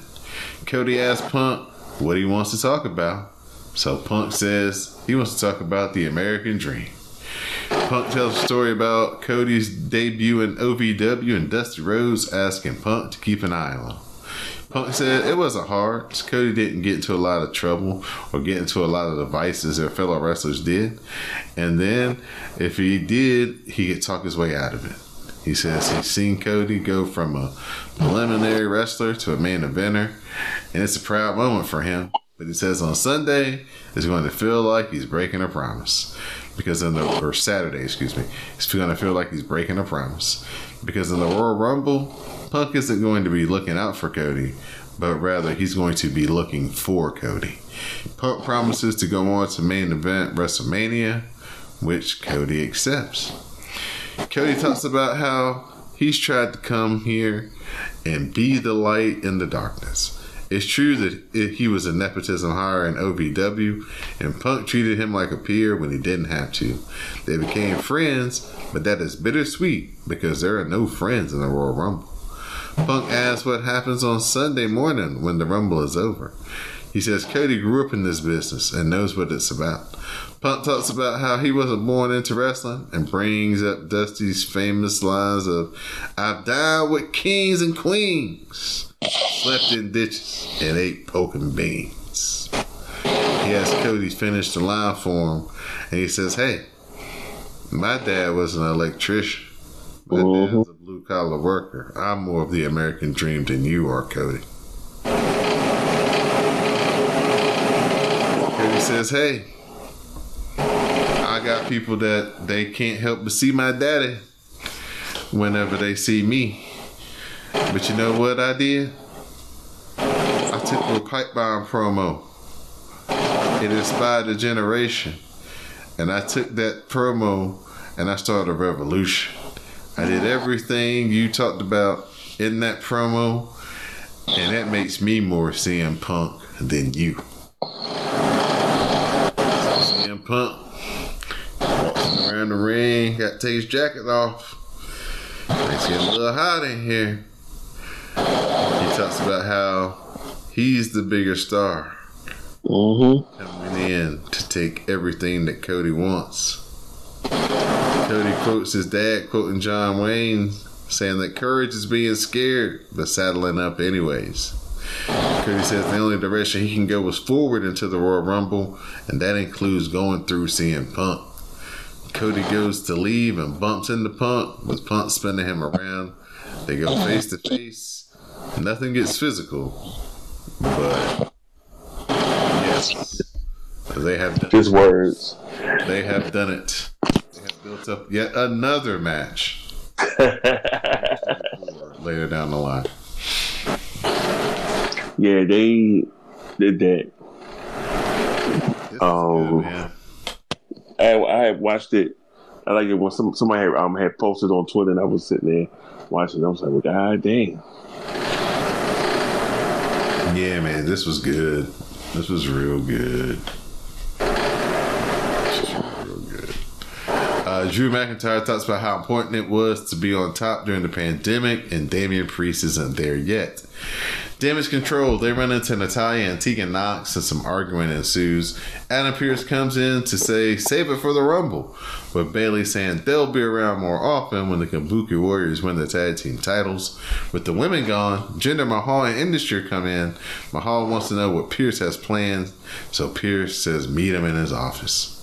[SPEAKER 4] Cody asks Punk what he wants to talk about. So Punk says he wants to talk about the American dream. Punk tells a story about Cody's debut in OVW and Dusty Rhodes asking Punk to keep an eye on him. Punk said it wasn't hard. Cody didn't get into a lot of trouble or get into a lot of the vices their fellow wrestlers did. And then, if he did, he could talk his way out of it. He says he's seen Cody go from a preliminary wrestler to a main eventer, and it's a proud moment for him. But he says on Sunday, it's going to feel like he's breaking a promise. Because in the, or Saturday, excuse me, he's to feel like he's breaking a promise. Because in the Royal Rumble, Punk isn't going to be looking out for Cody, but rather he's going to be looking for Cody. Punk promises to go on to main event WrestleMania, which Cody accepts. Cody talks about how he's tried to come here and be the light in the darkness. It's true that he was a nepotism hire in OVW, and Punk treated him like a peer when he didn't have to. They became friends, but that is bittersweet because there are no friends in the Royal Rumble. Punk asks what happens on Sunday morning when the Rumble is over. He says Cody grew up in this business and knows what it's about. Punk talks about how he wasn't born into wrestling and brings up Dusty's famous lines of I've died with kings and queens, slept in ditches, and ate poking beans. He has Cody finish the line for him and he says, Hey, my dad was an electrician. My dad's a mm-hmm. blue collar worker. I'm more of the American dream than you are, Cody. Says, Hey, I got people that they can't help but see my daddy whenever they see me. But you know what I did? I took a pipe bomb promo. It inspired a generation. And I took that promo and I started a revolution. I did everything you talked about in that promo, and that makes me more CM Punk than you. Walking around the ring, got to take his jacket off. It's getting a little hot in here. He talks about how he's the bigger star
[SPEAKER 5] Mm-hmm.
[SPEAKER 4] coming in to take everything that Cody wants. Cody quotes his dad, quoting John Wayne, saying that courage is being scared, but saddling up anyways. Cody says the only direction he can go is forward into the Royal Rumble, and that includes going through CM Punk. Cody goes to leave and bumps into Punk, with Punk spinning him around. They go face to face. Nothing gets physical, but yes, they have done
[SPEAKER 5] His words.
[SPEAKER 4] they have done it. They have built up yet another match later down the line.
[SPEAKER 5] Yeah, they did that. Oh.
[SPEAKER 4] good, man.
[SPEAKER 5] I, I had watched it. I like it when some somebody had, um, had posted on Twitter, and I was sitting there watching. it. I was like, well, "God damn!"
[SPEAKER 4] Yeah, man, this was good. This was real good. This was real good. Uh, Drew McIntyre talks about how important it was to be on top during the pandemic, and Damian Priest isn't there yet. Damage control. They run into Natalya and Tegan Nox, and some arguing ensues. Adam Pearce comes in to say, "Save it for the Rumble," with Bayley saying they'll be around more often when the Kabuki Warriors win the tag team titles. With the women gone, Jinder Mahal and Indus Sher come in. Mahal wants to know what Pearce has planned, so Pierce says meet him in his office.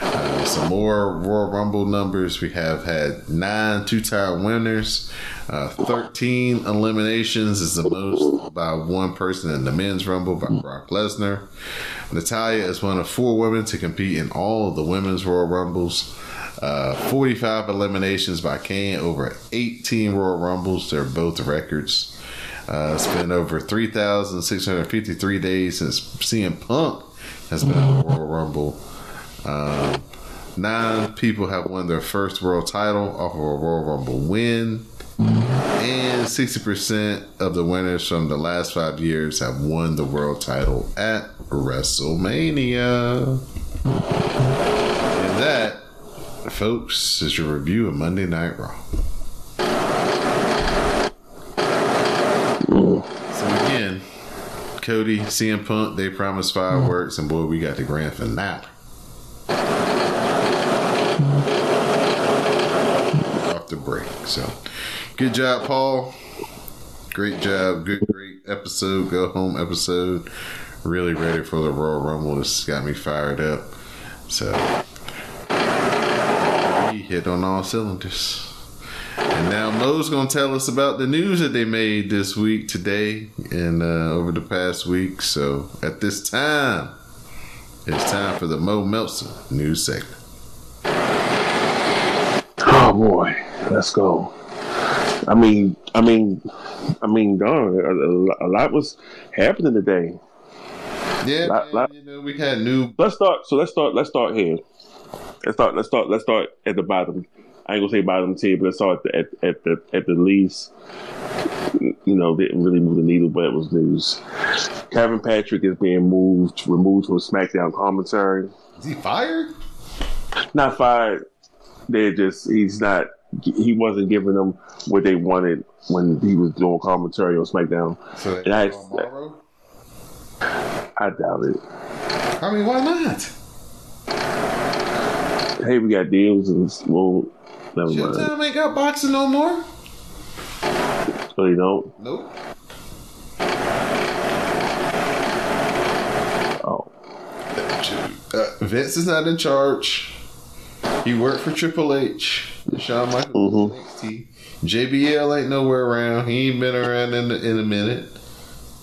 [SPEAKER 4] Uh, some more Royal Rumble numbers. We have had nine two-time winners. Uh, 13 eliminations is the most by one person in the men's Rumble by Brock Lesnar. Natalya is one of four women to compete in all of the women's Royal Rumbles. Uh, 45 eliminations by Kane over 18 Royal Rumbles. They're both records. Uh, it's been over 3,653 days since CM Punk has been in the Royal Rumble. Um, nine people have won their first world title off of a Royal Rumble win. And 60% of the winners from the last five years have won the world title at WrestleMania. And that, folks, is your review of Monday Night Raw. So again, Cody, CM Punk, they promised fireworks, and boy, we got the grand finale. Off the break. So, good job, Paul. Great job. Good, great episode. Go home episode. Really ready for the Royal Rumble. This got me fired up. So, we hit on all cylinders. And now Mo's gonna tell us about the news that they made this week, today, and uh, over the past week. So at this time, it's time for the Mo Meltzer news segment.
[SPEAKER 5] Oh boy, let's go. I mean, I mean, I mean, darn, a, a lot was happening today.
[SPEAKER 4] Yeah,
[SPEAKER 5] Lot-
[SPEAKER 4] man,
[SPEAKER 5] lot-
[SPEAKER 4] you know, we had new.
[SPEAKER 5] Let's start. So let's start. Let's start here. Let's start. Let's start. Let's start at the bottom. I ain't gonna say bottom tier, but let's start at the, at, at the at the least. You know, didn't really move the needle, but it was news. Kevin Patrick is being moved, removed from SmackDown commentary.
[SPEAKER 4] Is he fired?
[SPEAKER 5] Not fired. They're just he's not. He wasn't giving them what they wanted when he was doing commentary on SmackDown.
[SPEAKER 4] So
[SPEAKER 5] And I-
[SPEAKER 4] on
[SPEAKER 5] I doubt it.
[SPEAKER 4] I mean, why not?
[SPEAKER 5] Hey, we got deals and well, never mind.
[SPEAKER 4] Showtime ain't got boxing no more.
[SPEAKER 5] So you don't.
[SPEAKER 4] Nope.
[SPEAKER 5] Oh,
[SPEAKER 4] Uh, Vince is not in charge. He worked for Triple H. Shawn Michaels
[SPEAKER 5] Mhm.
[SPEAKER 4] NXT. JBL ain't nowhere around. He ain't been around in, in a minute.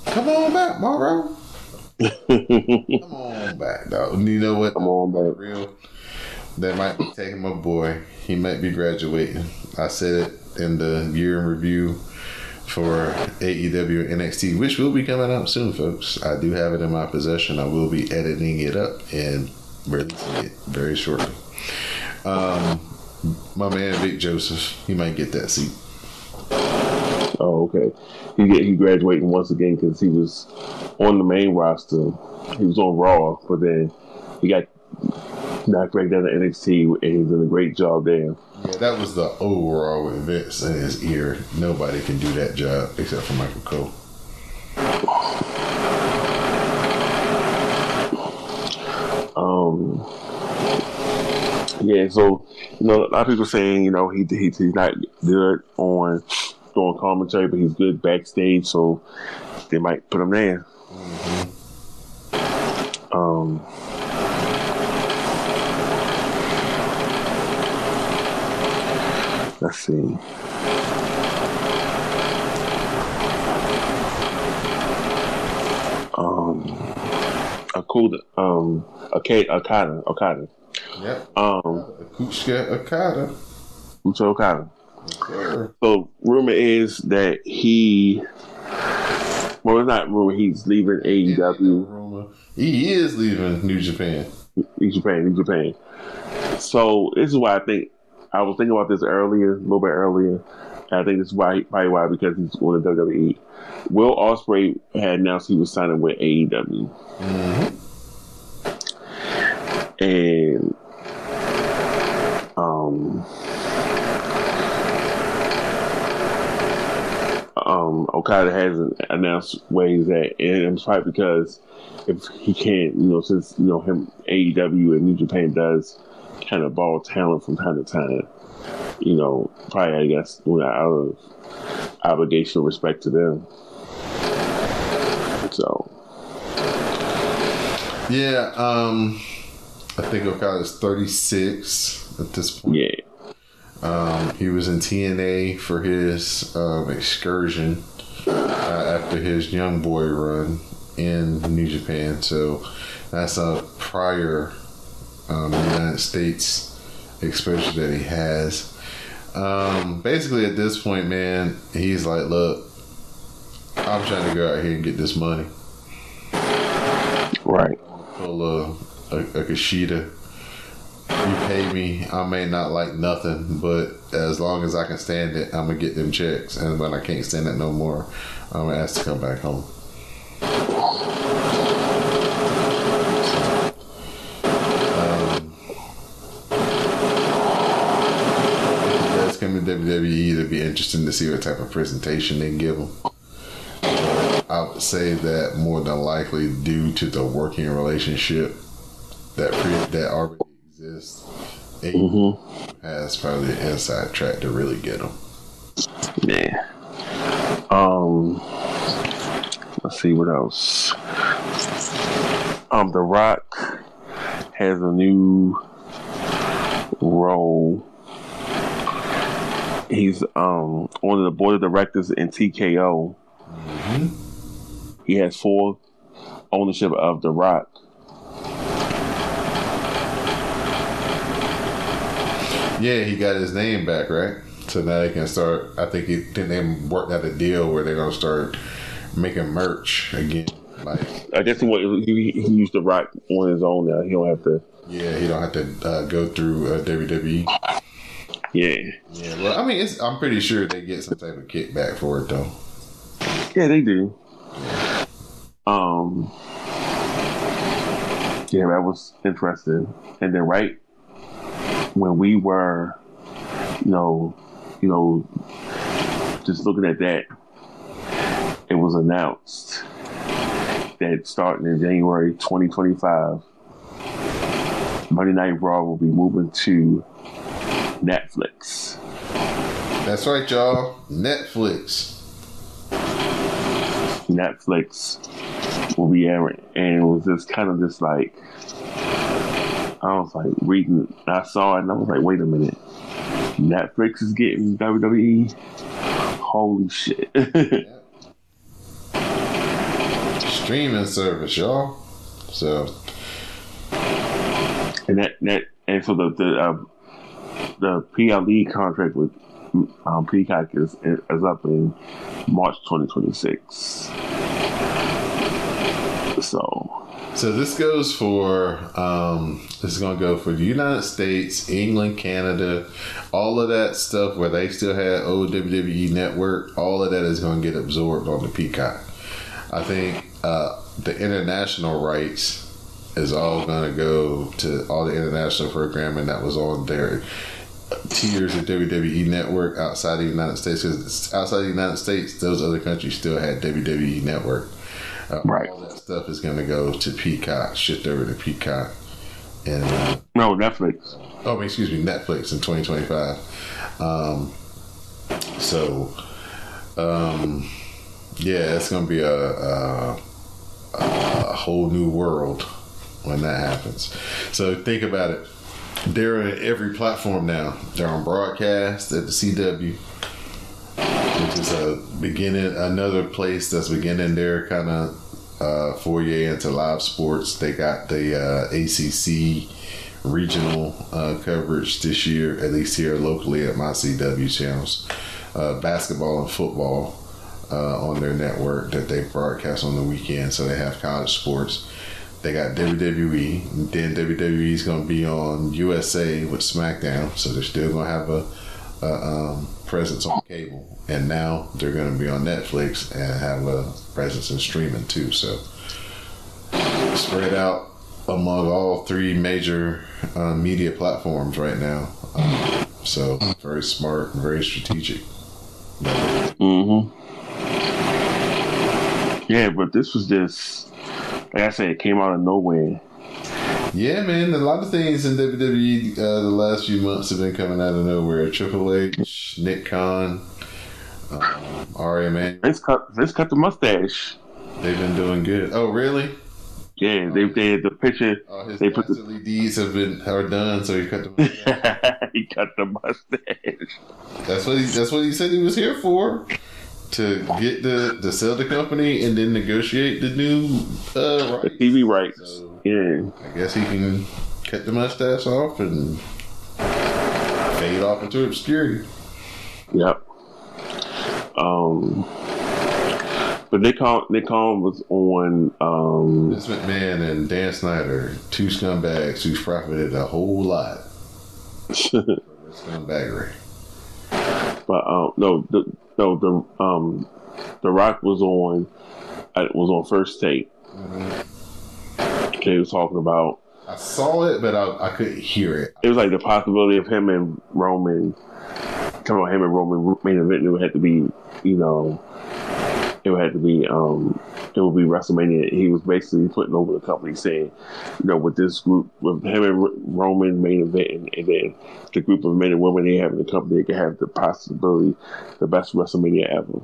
[SPEAKER 4] Come on back, Mauro. Come on back, dog. You know what?
[SPEAKER 5] Come on back.
[SPEAKER 4] Real. That might taking my boy. He might be graduating. I said it in the year in review for AEW and NXT, which will be coming out soon, folks. I do have it in my possession. I will be editing it up and releasing it very shortly. Um, my man Vic Joseph, he might get that seat.
[SPEAKER 5] oh, okay. He get he graduating once again because he was on the main roster. He was on Raw, but then he got back down to NXT, and he's doing a great job there.
[SPEAKER 4] Yeah, that was the overall with Vince in his ear. Nobody can do that job except for Michael Cole.
[SPEAKER 5] Um, yeah, so you know, a lot of people saying you know he, he he's not good on doing commentary, but he's good backstage, so they might put him there. Um, let's see. Um, Akuda, um, okay, Okada, Okada,
[SPEAKER 4] Yep.
[SPEAKER 5] um,
[SPEAKER 4] Kuchka Okada.
[SPEAKER 5] Ucho Okada. So rumor is that he, well, it's not rumor. He's leaving AEW,
[SPEAKER 4] Rumor. He is leaving New Japan.
[SPEAKER 5] New Japan, New Japan. So this is why I think I was thinking about this earlier, a little bit earlier. And I think this is why probably why because he's going to WWE. Will Ospreay had announced he was signing with AEW, and um. um, Okada hasn't announced where he's at, and it's probably because if he can't, you know, since you know him, AEW and New Japan does kind of ball talent from time to time, you know, probably I guess you know, out of obligation, respect to them. So
[SPEAKER 4] Yeah, um, I think Okada's 36 at this point.
[SPEAKER 5] yeah,
[SPEAKER 4] Um, he was in TNA for his um, excursion uh, after his young boy run in New Japan. So that's a prior um, United States exposure that he has. Um, basically, at this point, man, he's like, look, I'm trying to go out here and get this money.
[SPEAKER 5] right.
[SPEAKER 4] Pull a, a, a Kushida. You pay me, I may not like nothing, but as long as I can stand it, I'm gonna get them checks. And when I can't stand it no more, I'm gonna ask to come back home. Um, if he does come to WWE, it'll be interesting to see what type of presentation they give him. I would say that more than likely, due to the working relationship that pre- that already exists, AEW has probably the inside track to really get him.
[SPEAKER 5] Yeah. Um. Let's see what else. Um, The Rock has a new role He's um on the board of directors in TKO. He has full ownership of The Rock.
[SPEAKER 4] Yeah, he got his name back, right? So now they can start. I think he think they worked out a deal where they're gonna start making merch again. Like,
[SPEAKER 5] I guess he, he, he used The Rock on his own now. He don't have to.
[SPEAKER 4] yeah, he don't have to uh, go through uh, WWE.
[SPEAKER 5] Yeah,
[SPEAKER 4] Yeah, well, I mean, it's, I'm pretty sure they get some type of kickback for it though.
[SPEAKER 5] yeah, they do. Um, yeah, that was interesting. And then right when we were, you know, you know, just looking at that, it was announced that starting in January 2025, Monday Night Raw will be moving to Netflix.
[SPEAKER 4] That's right, y'all. Netflix.
[SPEAKER 5] Netflix will be airing, and it was just kind of just like I was like reading. I saw it, and I was like, wait a minute, Netflix is getting WWE. Holy shit!
[SPEAKER 4] Streaming service, y'all. So
[SPEAKER 5] and that that and so the the uh, the PLE contract with um, Peacock is is up in March 2026. So
[SPEAKER 4] So this goes for um, this is gonna go for the United States, England, Canada, all of that stuff where they still had old WWE Network. All of that is gonna get absorbed on the Peacock. I think uh, the international rights is all gonna go to all the international programming that was on their tiers of WWE Network outside the United States. Because outside the United States, those other countries still had WWE Network. Uh,
[SPEAKER 5] Right.
[SPEAKER 4] All that stuff is going to go to Peacock, shift over to Peacock, and uh,
[SPEAKER 5] no Netflix.
[SPEAKER 4] oh, excuse me, Netflix in 2025. Um, so, um, yeah, it's going to be a, a a whole new world when that happens. So think about it. They're on every platform now. They're on broadcast at the CW, which is a beginning another place that's beginning their kind of uh, foyer into live sports. They got the uh, ACC regional uh, coverage this year, at least here locally at my CW channels. Uh, basketball and football uh, on their network that they broadcast on the weekend. So they have college sports. They got WWE. Then WWE is going to be on USA with SmackDown. So they're still going to have a, a um, presence on cable. And now they're going to be on Netflix and have a presence in streaming too. So spread out among all three major uh, media platforms right now. Um, so very smart, very strategic.
[SPEAKER 5] Mm-hmm. Yeah, but this was just like I said, it came out of nowhere.
[SPEAKER 4] Yeah, man. A lot of things in WWE uh, the last few months have been coming out of nowhere. Triple H, Nick Khan, um, RMA.
[SPEAKER 5] Vince cut Vince cut the mustache.
[SPEAKER 4] They've been doing good. Oh, really?
[SPEAKER 5] Yeah, they they had the picture.
[SPEAKER 4] Oh, his
[SPEAKER 5] They put the-
[SPEAKER 4] deeds have been are done, so he cut the.
[SPEAKER 5] he cut the mustache.
[SPEAKER 4] that's what he. That's what he said he was here for. To get the to sell the company and then negotiate the new uh, rights.
[SPEAKER 5] TV rights.
[SPEAKER 4] So
[SPEAKER 5] Yeah.
[SPEAKER 4] I guess he can cut the mustache off and fade off into obscurity.
[SPEAKER 5] Yep. Um. But Nick Khan, Nick Khan was on. Um,
[SPEAKER 4] Vince McMahon and Dan Snyder, two scumbags who's profited a whole lot. Scumbaggery.
[SPEAKER 5] but um, no, the no the um, the Rock was on. uh, Was on first take. They was talking about
[SPEAKER 4] I saw it, but I, I couldn't hear it.
[SPEAKER 5] it was like the possibility of him and Roman, talking about him and Roman main event. It would have to be, you know, it would have to be, um, it would be WrestleMania. He was basically putting over the company, saying, you know, with this group, with him and Roman main event, and, and then the group of men and women they have in the company, they could have the possibility, the best WrestleMania ever.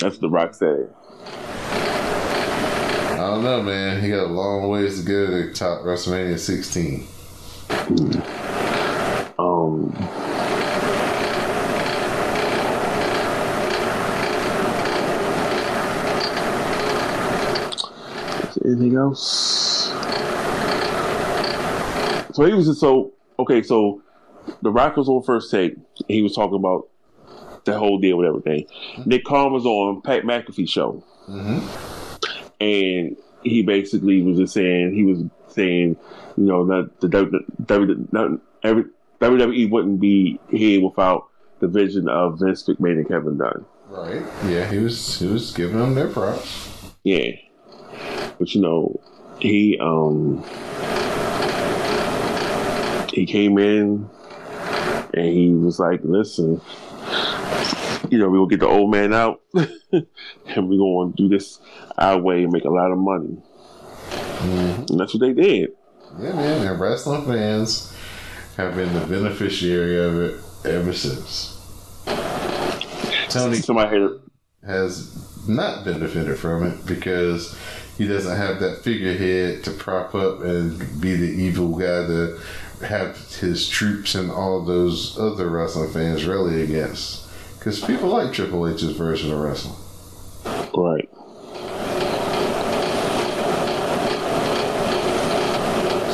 [SPEAKER 5] That's the Rock said.
[SPEAKER 4] I don't know, man. He got a long ways to go to top WrestleMania 16.
[SPEAKER 5] Um, anything else? So he was just so okay. So the Rock was on first take. He was talking about the whole deal with everything. Mm-hmm. Nick Khan was on Pat McAfee show, mm-hmm. and he basically was just saying he was saying, you know, that the W- W- not every WWE wouldn't be here without the vision of Vince McMahon and Kevin Dunn.
[SPEAKER 4] Right. Yeah, he was he was giving them their props.
[SPEAKER 5] Yeah. But you know, he um he came in and he was like, listen, you know, we're gonna get the old man out and we're gonna do this our way and make a lot of money. And that's what they did.
[SPEAKER 4] Yeah, man, and wrestling fans have been the beneficiary of it ever since. Tony
[SPEAKER 5] Somebody
[SPEAKER 4] has not benefited from it because he doesn't have that figurehead to prop up and be the evil guy to have his troops and all those other wrestling fans rally against. Because people like Triple H's version of wrestling.
[SPEAKER 5] right.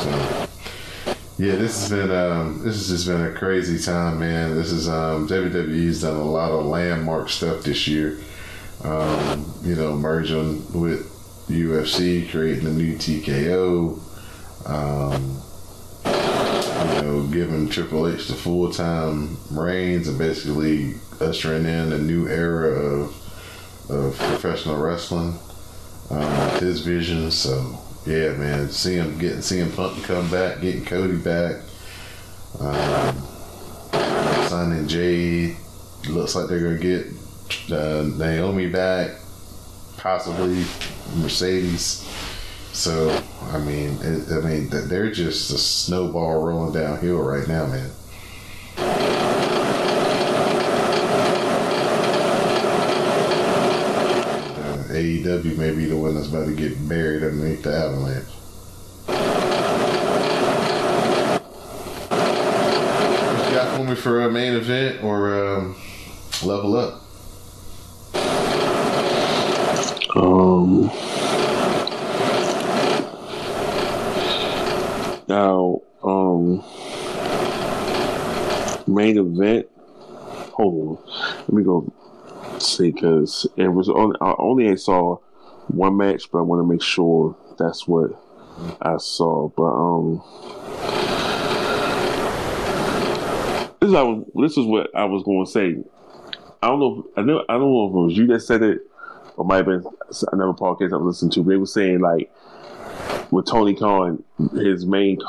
[SPEAKER 4] So, yeah, this has been um, this has just been a crazy time, man. This is um, WWE's done a lot of landmark stuff this year. Um, you know, merging with UFC, creating a new TKO. Um, you know, giving Triple H the full time reigns and basically ushering in a new era of of professional wrestling. Um, with his vision, so yeah, man, see him getting seeing Punk come back, getting Cody back, um, signing Jade. Looks like they're gonna get uh, Naomi back, possibly Mercedes. So I mean, it, I mean, they're just a snowball rolling downhill right now, man. Uh, AEW may be the one that's about to get buried underneath the avalanche. Got for me for a main event or um, level up?
[SPEAKER 5] Um, now, um, main event. Hold on, let me go see because it was only I only saw one match, but I want to make sure that's what I saw. But um, this is I was, this is what I was going to say. I don't know. If, I know. I don't know if it was you that said it, or might have been another podcast I was listening to. They were saying like with Tony Khan, his main,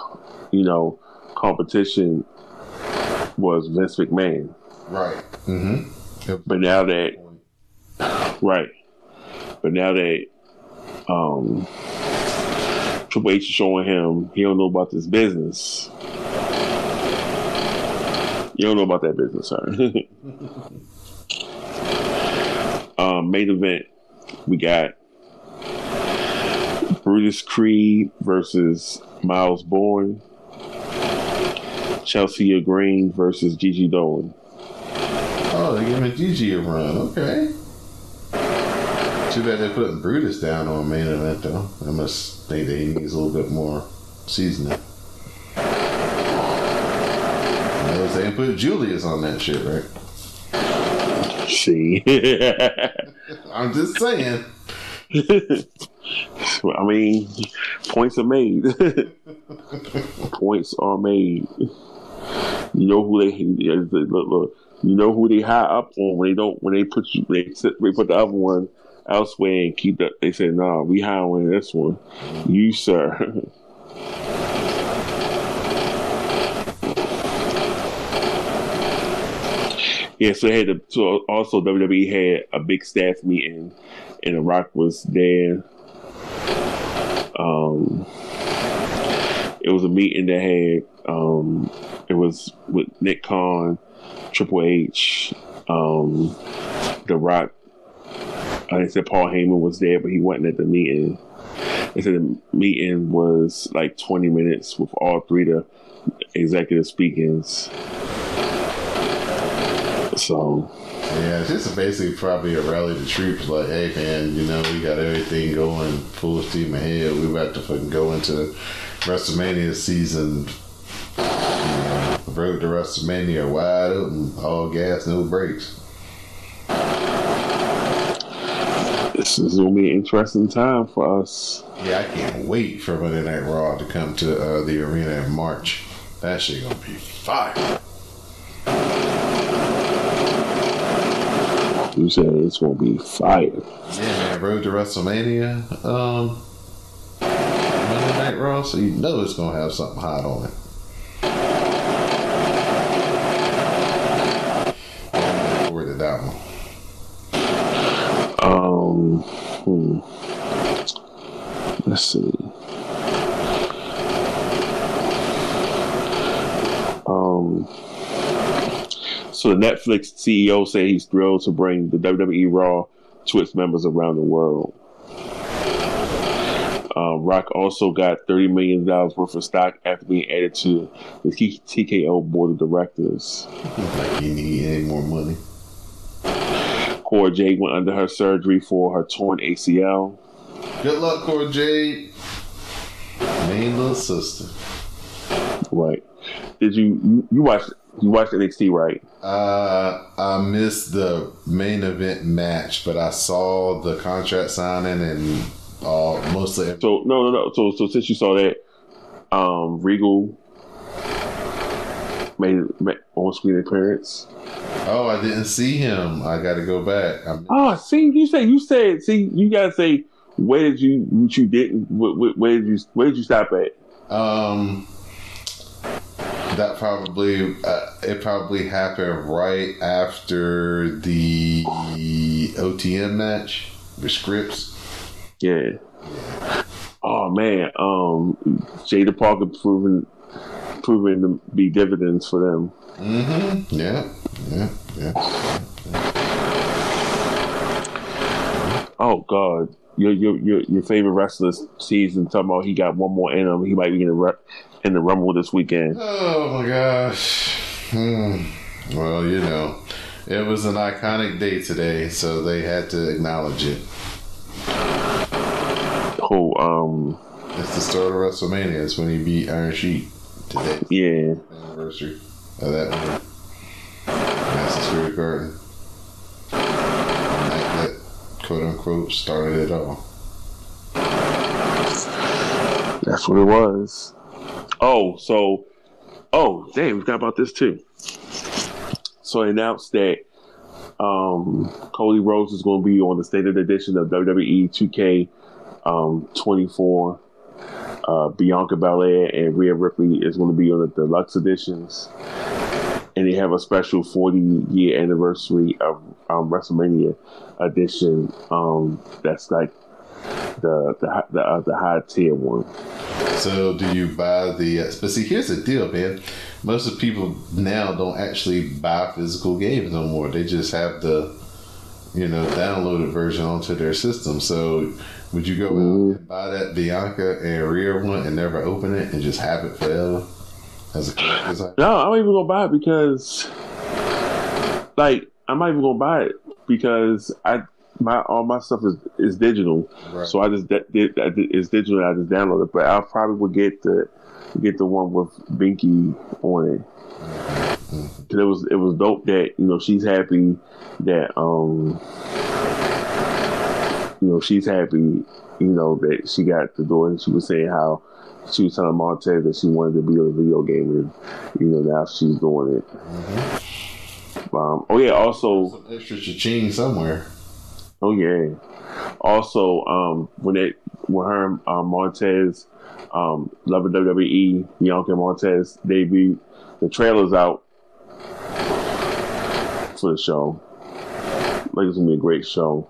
[SPEAKER 5] you know, competition was Vince McMahon.
[SPEAKER 4] Right. Mm-hmm. Yep.
[SPEAKER 5] But now that, right, but now that um, Triple H is showing him he don't know about this business. You don't know about that business, sir. um, main event, we got Brutus Creed versus Myles Borne. Chelsea Green versus Gigi Dolan.
[SPEAKER 4] Oh, they're giving Gigi a run. Okay. Too bad they're putting Brutus down on main event, though. I must think that he needs a little bit more seasoning. They didn't put Julius on that shit, right?
[SPEAKER 5] See,
[SPEAKER 4] I'm just saying.
[SPEAKER 5] I mean, points are made. points are made. You know who they you know who they high up on when they don't when they put you they, they put the other one elsewhere and keep that they say nah we high on this one you sir yeah so they had to, so also WWE had a big staff meeting and The Rock was there um it was a meeting that had um it was with Nick Khan, Triple H, um, The Rock. I said Paul Heyman was there, but he wasn't at the meeting. They said the meeting was like 20 minutes with all three of the executive speakings. So,
[SPEAKER 4] Yeah, this is basically probably a rally the troops. Like, hey man, you know we got everything going full steam ahead. We about to fucking go into WrestleMania season. You know, road to WrestleMania wide open, all gas, no brakes.
[SPEAKER 5] This is gonna be an interesting time for us.
[SPEAKER 4] Yeah, I can't wait for Monday Night Raw to come to uh, the arena in March. That shit gonna be fire.
[SPEAKER 5] You said it's gonna be fire.
[SPEAKER 4] Yeah, man, road to WrestleMania. Um, Monday Night Raw, so you know it's gonna have something hot on it. Forward to that one.
[SPEAKER 5] Um, hmm. let's see. Um, so the Netflix CEO said he's thrilled to bring the WWE Raw to its members around the world. Um, Rock also got thirty million dollars worth of stock after being added to the TKO board of directors.
[SPEAKER 4] Like you need any more money?
[SPEAKER 5] Cora Jade went under her surgery for her torn ACL.
[SPEAKER 4] Good luck, Cora Jade. Main little sister.
[SPEAKER 5] Right. Did you you, you watched you watched NXT right?
[SPEAKER 4] Uh, I missed the main event match, but I saw the contract signing and all mostly.
[SPEAKER 5] So no no no. So so since you saw that, um, Regal made, made on screen appearance.
[SPEAKER 4] Oh, I didn't see him. I got to go back. I'm,
[SPEAKER 5] Oh, see, you said you said see you gotta say where did you what you didn't where, where did you where did you stop at?
[SPEAKER 4] um, that probably uh, it probably happened right after the OTM match with Scrypts.
[SPEAKER 5] Yeah. Oh man, um, Jaida Parker proving proving to be dividends for them.
[SPEAKER 4] Mm-hmm. Yeah, yeah, yeah.
[SPEAKER 5] Oh God, your your your, your favorite wrestler season talking about he got one more in him. He might be in a in the rumble this weekend.
[SPEAKER 4] Oh my gosh. Hmm. Well, you know, it was an iconic day today, so they had to acknowledge it.
[SPEAKER 5] Oh, um,
[SPEAKER 4] It's the start of WrestleMania. It's when he beat Iron Sheik today.
[SPEAKER 5] yeah,
[SPEAKER 4] Anniversary of that one. Madison Square Garden. The night that quote unquote started it all.
[SPEAKER 5] that's what it was. Oh, so oh damn, we forgot about this too. So I announced that um, Cody Rhodes is going to be on the stated edition of WWE 2K um, 24. Uh, Bianca Belair and Rhea Ripley is going to be on the deluxe editions, and they have a special 40 year anniversary of um, WrestleMania edition. Um, that's like the the the, uh, the high tier one.
[SPEAKER 4] So, do you buy the? Uh, but see, here's the deal, man. Most of the people now don't actually buy physical games no more. They just have the, you know, downloaded version onto their system. So, would you go out and buy that Bianca and Rhea one and never open it and just have it forever as a collector's item?
[SPEAKER 5] No, I'm not even gonna buy it because, like, I'm not even gonna buy it because I my all my stuff is is digital.
[SPEAKER 4] Right.
[SPEAKER 5] So I just did I did- it's digital. I just download it. But I probably would get the get the one with Binky on it. Cause it was it was dope that you know she's happy that um you know she's happy you know that she got the door and she was saying how she was telling Montez that she wanted to be on a video game and you know now she's doing it. Um, oh yeah, also
[SPEAKER 4] Some extra cha-ching somewhere.
[SPEAKER 5] Oh yeah. Also, um, when it when her um, Montez, um, Love of WWE, Bianca Montez debut, the trailer's out for the show. Like it's gonna be a great show.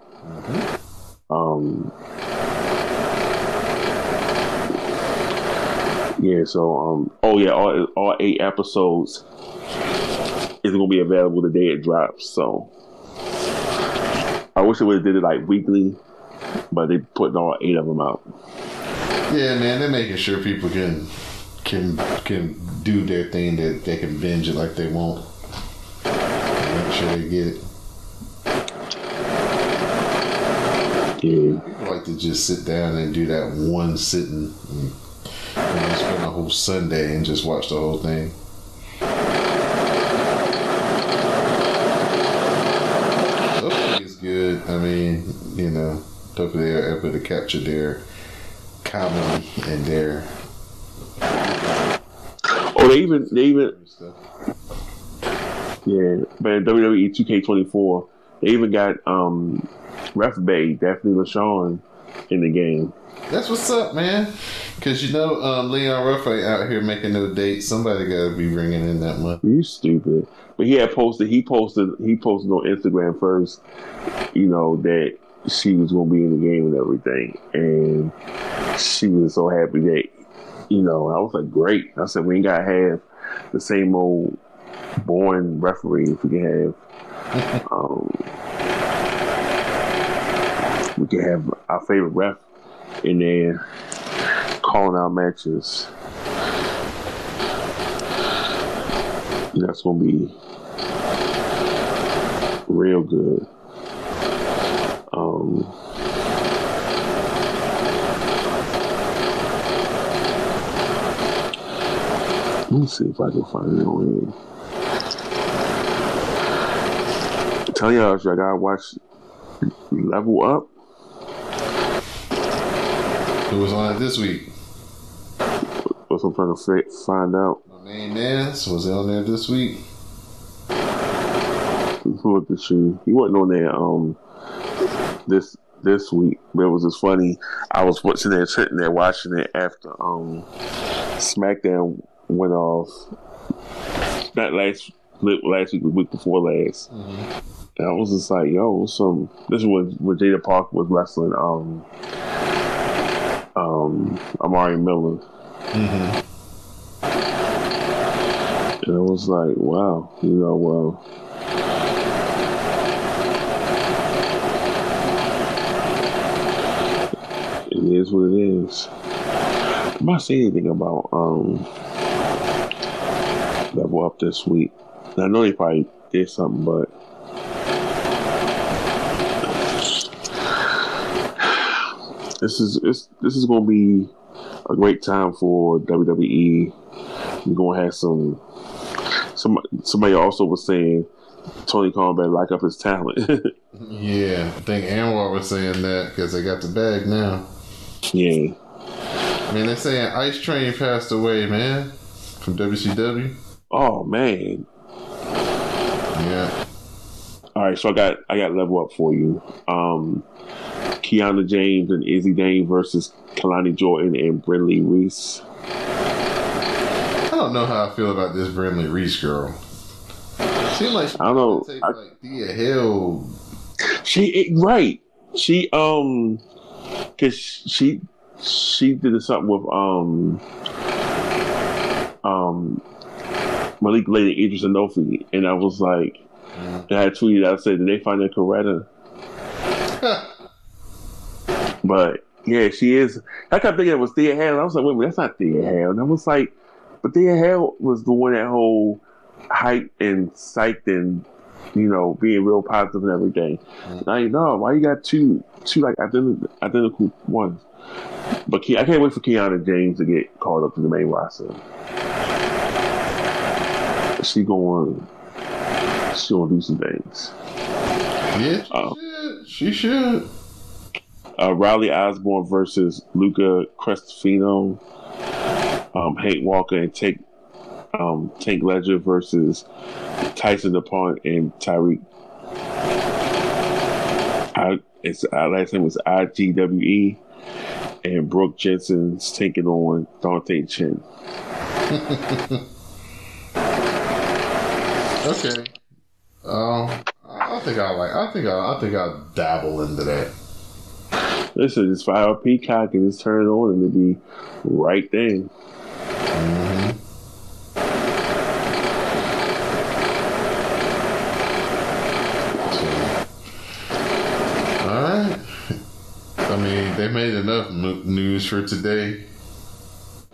[SPEAKER 5] Um, yeah. So, um, oh yeah, all all eight episodes is gonna be available the day it drops. So. I wish they would have did it like weekly, but they put all eight of them out.
[SPEAKER 4] Yeah, man, they're making sure people can can can do their thing that they can binge it like they want. Make sure they get it.
[SPEAKER 5] Yeah.
[SPEAKER 4] Like to just sit down and do that one sitting and, and spend a whole Sunday and just watch the whole thing. I mean, you know, hopefully they're able to capture their comedy and their
[SPEAKER 5] Oh, they even they even yeah, man. WWE 2K24. They even got um, Ref Bay, Daphanie LaShaunn in the game.
[SPEAKER 4] That's what's up, man. Because you know, um, Leon Ruff ain't out here making no dates. Somebody got to be bringing in that money.
[SPEAKER 5] You stupid. But he had posted. He posted. He posted on Instagram first. You know that she was going to be in the game and everything, and she was so happy that you know. I was like, great. I said we ain't got to have the same old boring referee. If we can have, um, we can have our favorite ref in there calling out matches. That's gonna be real good. Um, let me see if I can find it on here. Tell y'all, I gotta watch Level Up.
[SPEAKER 4] Who was on it this week?
[SPEAKER 5] That's what I'm trying to fi- find out.
[SPEAKER 4] My main Nance was on there this week.
[SPEAKER 5] Look at you. He wasn't on there um this this week, but it was just funny. I was watching there, sitting there watching it after um SmackDown went off. Not last last week, the week before last. And I was just like, yo, some. This is when when Jada Park was wrestling um um Amari Miller. Mhm. And I was like, wow, you know, well. It is what it is. I'm not saying anything about um level up this week. I know they probably did something, but this is this is going to be a great time for WWE. We're going to have some. Some somebody also was saying Tony Khan better lock up his talent.
[SPEAKER 4] Yeah, I think Anwar was saying that because they got the bag now.
[SPEAKER 5] yeah.
[SPEAKER 4] Man, they're saying Ice Train passed away, man, from WCW.
[SPEAKER 5] Oh man.
[SPEAKER 4] Yeah.
[SPEAKER 5] All right, so I got I got level up for you. Um, Kiana James and Izzi Dame versus Kelani Jordan and Brinley Reece.
[SPEAKER 4] I don't know how I feel about this Brinley Reece girl. Seems like she
[SPEAKER 5] I don't know.
[SPEAKER 4] Take
[SPEAKER 5] I-
[SPEAKER 4] like Thea Hail.
[SPEAKER 5] She right. She um, cause she she did something with um um Malik Lady Edris Enofé, and I was like, and I tweeted, I said, did they find a Coretta? But yeah, she is. I kept thinking it was Thea Hail. I was like, wait minute, that's not Thea Hail. And I was like, but Thea Hail was doing that whole hype and psyched and you know being real positive and everything. Now you know why you got two two like identical, identical ones. But Ke- I can't wait for Kiana James to get called up to the main roster. She going, she gonna do some things.
[SPEAKER 4] Yeah, she
[SPEAKER 5] Oh.
[SPEAKER 4] should. She should.
[SPEAKER 5] Uh, Riley Osborne versus Luca Crusifino, um, Hank Walker and Tank um, Tank Ledger versus Tyson DuPont and Tyriek. I, it's uh, last name was IGWE, and Brooke Jensen's taking on Dante Chen.
[SPEAKER 4] Okay. Um, I think I like. I think I. I think I'll dabble into that.
[SPEAKER 5] Listen, just fire Peacock and just turn it on and it'll be right there.
[SPEAKER 4] So, all right. I mean, they made enough news for today.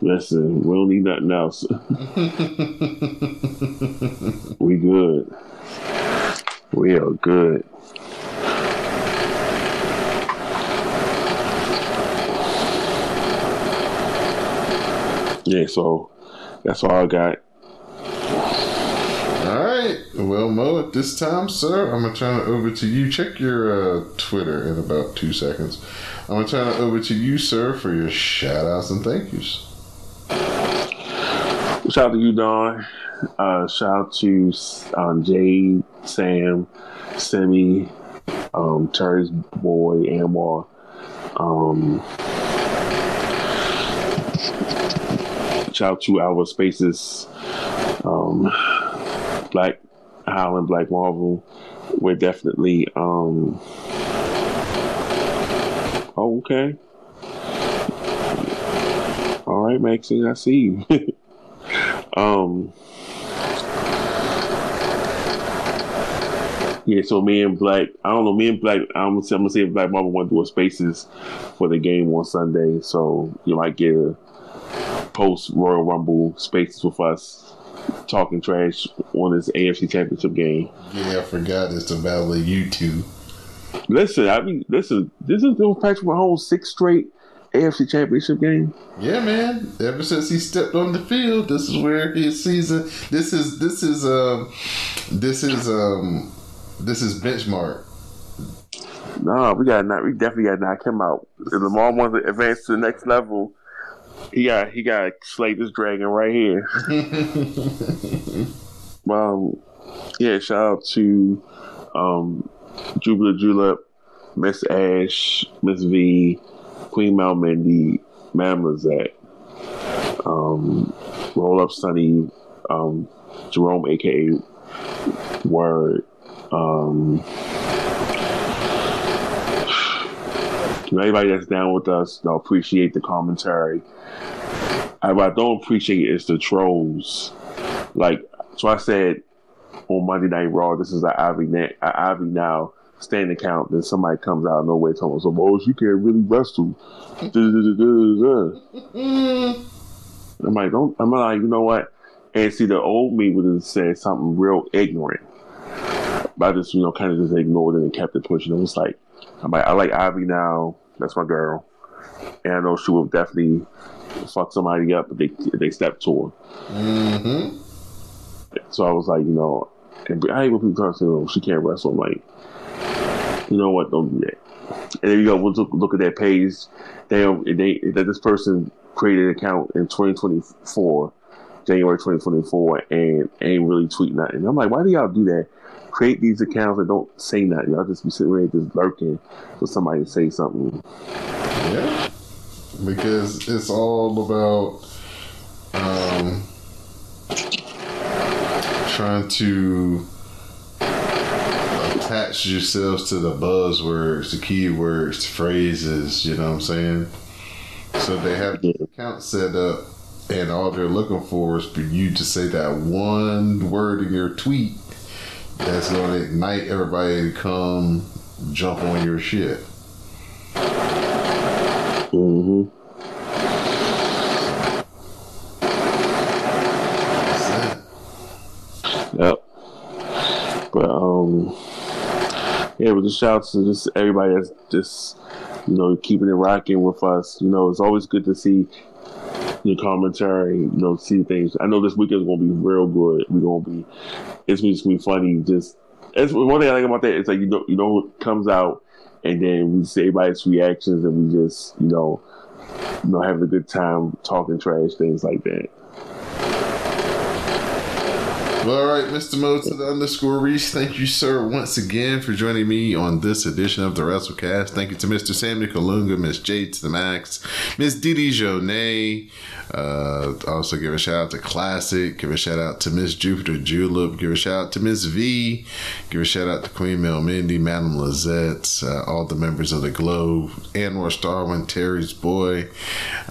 [SPEAKER 5] Listen, we don't need nothing else. we good. We are good. Yeah, so that's all I got.
[SPEAKER 4] All right. Well, Mo, at this time, sir, I'm gonna turn it over to you. Check your uh, Twitter in about two seconds. I'm gonna turn it over to you, sir, for your shout outs and thank yous.
[SPEAKER 5] Shout out to you, Don. Uh, shout out to um, Jade, Sam, Semi, um, Terry's boy, Anwar. Um, out to our spaces, um, Black Highland, Black Marvel. We're definitely. Um, oh, okay. All right, Maxine, I see you. um, yeah, so me and Black, I don't know, me and Black, I'm gonna say, I'm gonna say Black Marvel went to do a spaces for the game on Sunday, so you might get a post Royal Rumble spaces with us talking trash on this AFC Championship game.
[SPEAKER 4] Yeah, I forgot it's the battle of you two.
[SPEAKER 5] Listen, I mean, listen, this is the Patrick Mahomes six straight AFC Championship game.
[SPEAKER 4] Yeah, man. Ever since he stepped on the field, this is where his season. This is this is um this is um this is benchmark.
[SPEAKER 5] No, we got not. We definitely got to knock him out. If Lamar wants to advance to the next level, he got he got slay this dragon right here. um, yeah. Shout out to um, Jubila Julep, Miss Ash, Miss V, Queen Mal Mindy, Madam Lizette, um, Roll Up Sunny, um, Jerome, aka Word. Um, anybody that's down with us, they'll appreciate the commentary. I, what I don't appreciate is the trolls. Like, so I said on Monday Night Raw, this is an Ivy, Ivy Nile standing count. Then somebody comes out of nowhere telling us, "Oh, she can't really wrestle." I'm like, don't. I'm like, you know what? And see, the old me would have said something real ignorant. But I just, you know, kind of just ignored it and kept it pushing. It was like, I'm like, I like Ivy Nile. That's my girl. And I know she will definitely fuck somebody up if they if they step to her.
[SPEAKER 4] Mm-hmm.
[SPEAKER 5] So I was like, you know, and I hate when people start saying, "Oh, she can't wrestle." I'm like, you know what? Don't do that. And then you go we'll look, look at their page. They they that this person created an account in 2024, January 2024, and ain't really tweeting nothing. I'm like, why do y'all do that? Create these accounts and don't say nothing. Y'all just be sitting there just lurking for somebody to say something.
[SPEAKER 4] Yeah, because it's all about um, trying to attach yourselves to the buzzwords, the keywords, phrases. You know what I'm saying? So they have the account set up, and all they're looking for is for you to say that one word in your tweet that's to ignite everybody to come jump on your shit.
[SPEAKER 5] Mm-hmm. Yep. But um, yeah, but just shout out to just everybody that's just you know keeping it rocking with us. You know, it's always good to see your commentary. You know, see things. I know this weekend's gonna be real good. We're gonna be. It's gonna be funny. Just it's one thing I like about that. It's like you know, you know, what comes out, and then we see everybody's reactions, and we just you know, you know, having a good time talking trash, things like that.
[SPEAKER 4] Well, all right, Mr. Mo to the underscore Rease. Thank you, sir, once again for joining me on this edition of the WrassleCast. Thank you to Mr. Sammy Kalunga, Miss Jade to the Max, Miss Didi Jonay. Uh, also, give a shout out to Classic. Give a shout out to Miss Jupiter Julep. Give a shout out to Miss V. Give a shout out to Queen Mel Mindy, Madam Lizette, uh, all the members of the Globe, Anwar Starwin, Terry's Boy,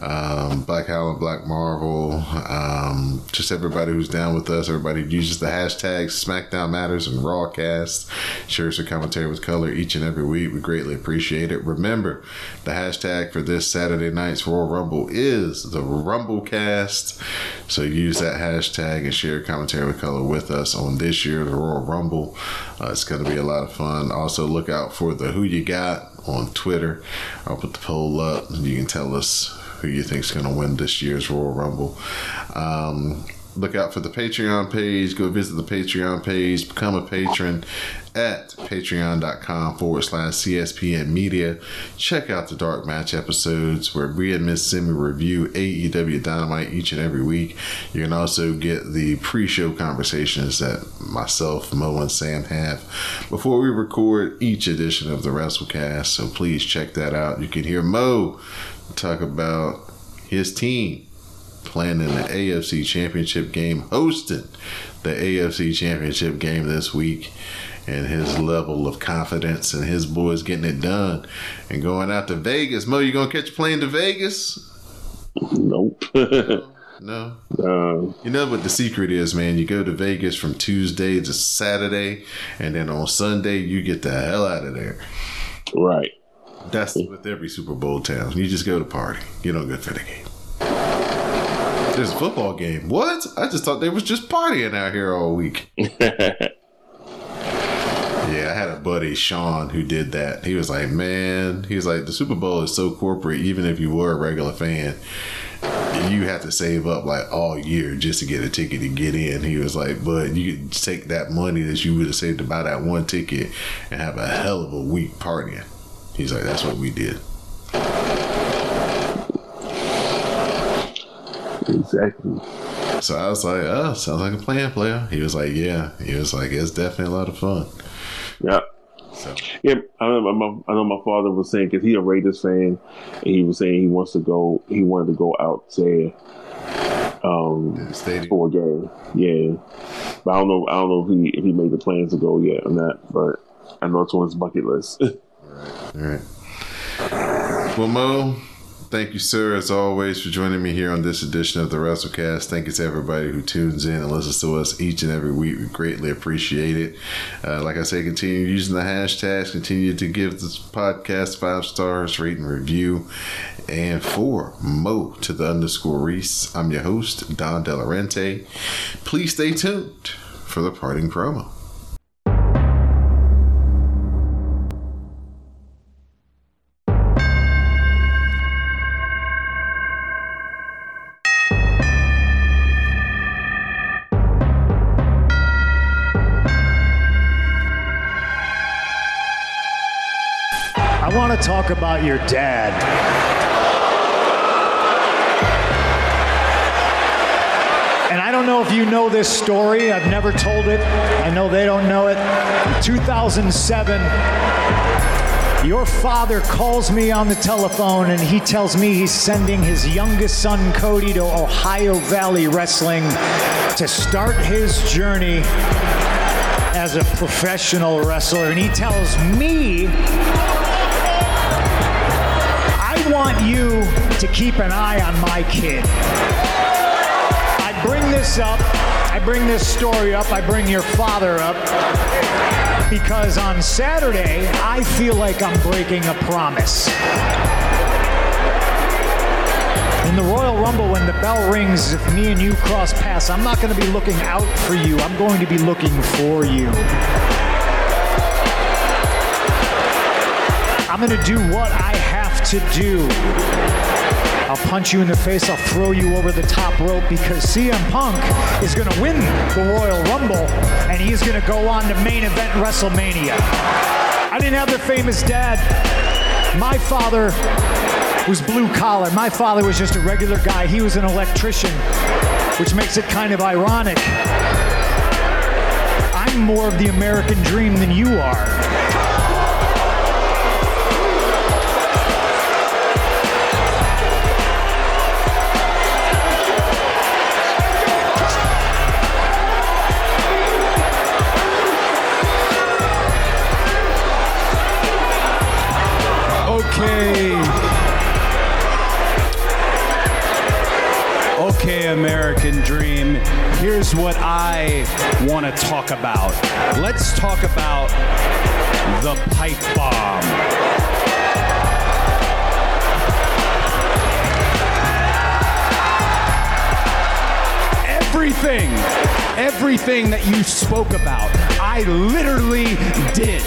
[SPEAKER 4] um, Black Howland, Black Marvel, um, just everybody who's down with us, everybody uses the hashtag SmackDown Matters and Rawcast, shares their commentary with color each and every week. We greatly appreciate it. Remember, the hashtag for this Saturday night's Royal Rumble is the Rumblecast. So use that hashtag and share commentary with color with us on this year, the Royal Rumble. Uh, it's going to be a lot of fun. Also, look out for the Who You Got on Twitter. I'll put the poll up. You can tell us who you think is going to win this year's Royal Rumble. Um, look out for the Patreon page. Go visit the Patreon page. Become a patron at patreon.com forward slash CSPN media. Check out the Dark Match episodes where we and Miss Simi review AEW Dynamite each and every week. You can also get the pre show conversations that myself, Mo, and Sam have before we record each edition of the WrassleCast. So please check that out. You can hear Mo talk about his team playing in the AFC Championship game, hosting the AFC Championship game this week, and his level of confidence and his boys getting it done and going out to Vegas. Mo, you gonna catch a plane to Vegas?
[SPEAKER 5] Nope.
[SPEAKER 4] No.
[SPEAKER 5] um,
[SPEAKER 4] You know what the secret is, man. You go to Vegas from Tuesday to Saturday, and then on Sunday you get the hell out of there.
[SPEAKER 5] right.
[SPEAKER 4] That's with every Super Bowl town. You just go to party. You don't go for the game. There's a football game. What? I just thought they was just partying out here all week. Yeah, I had a buddy, Sean, who did that. He was like, man, he was like, the Super Bowl is so corporate, even if you were a regular fan, you have to save up like all year just to get a ticket to get in. He was like, but you could take that money that you would have saved to buy that one ticket and have a hell of a week partying. He's like, that's what we did.
[SPEAKER 5] Exactly.
[SPEAKER 4] So I was like, oh, sounds like a plan, player. He was like, yeah. He was like, it's definitely a lot of fun.
[SPEAKER 5] Yeah.
[SPEAKER 4] So
[SPEAKER 5] Yeah, I know my, I know my father was saying because he a Raiders fan, and he was saying he wants to go. He wanted to go out there um, for a game. Yeah, but I don't know. I don't know if he if he made the plans to go yet or not. But I know it's on his bucket list.
[SPEAKER 4] all right, all right. Well, Mo, thank you, sir, as always, for joining me here on this edition of the WrassleCast. Thank you to everybody who tunes in and listens to us each and every week. We greatly appreciate it. Uh, like I say, continue using the hashtags, continue to give this podcast five stars, rate and review. And for Mo to the underscore Rease, I'm your host, Don Delarente. Please stay tuned for the parting promo.
[SPEAKER 6] Talk about your dad. And I don't know if you know this story. I've never told it. I know they don't know it. In 2007, your father calls me on the telephone and he tells me he's sending his youngest son, Cody, to Ohio Valley Wrestling to start his journey as a professional wrestler. And he tells me want you to keep an eye on my kid. I bring this up, I bring this story up, I bring your father up because on Saturday, I feel like I'm breaking a promise. In the Royal Rumble, when the bell rings, if me and you cross paths, I'm not going to be looking out for you. I'm going to be looking for you. I'm going to do what I to do. I'll punch you in the face. I'll throw you over the top rope because CM Punk is going to win the Royal Rumble and he's going to go on to main event WrestleMania. I didn't have the famous dad. My father was blue collar. My father was just a regular guy. He was an electrician, which makes it kind of ironic. I'm more of the American dream than you are.
[SPEAKER 7] Here's what I want to talk about. Let's talk about the pipe bomb. Everything, everything that you spoke about, I literally did.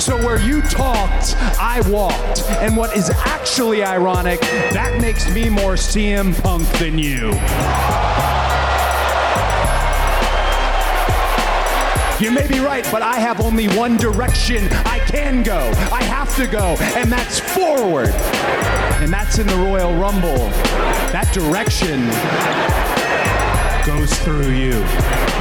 [SPEAKER 7] So where you talked, I walked. And what is actually ironic, that makes me more CM Punk than you. You may be right, but I have only one direction I can go. I have to go, and that's forward. And that's in the Royal Rumble. That direction goes through you.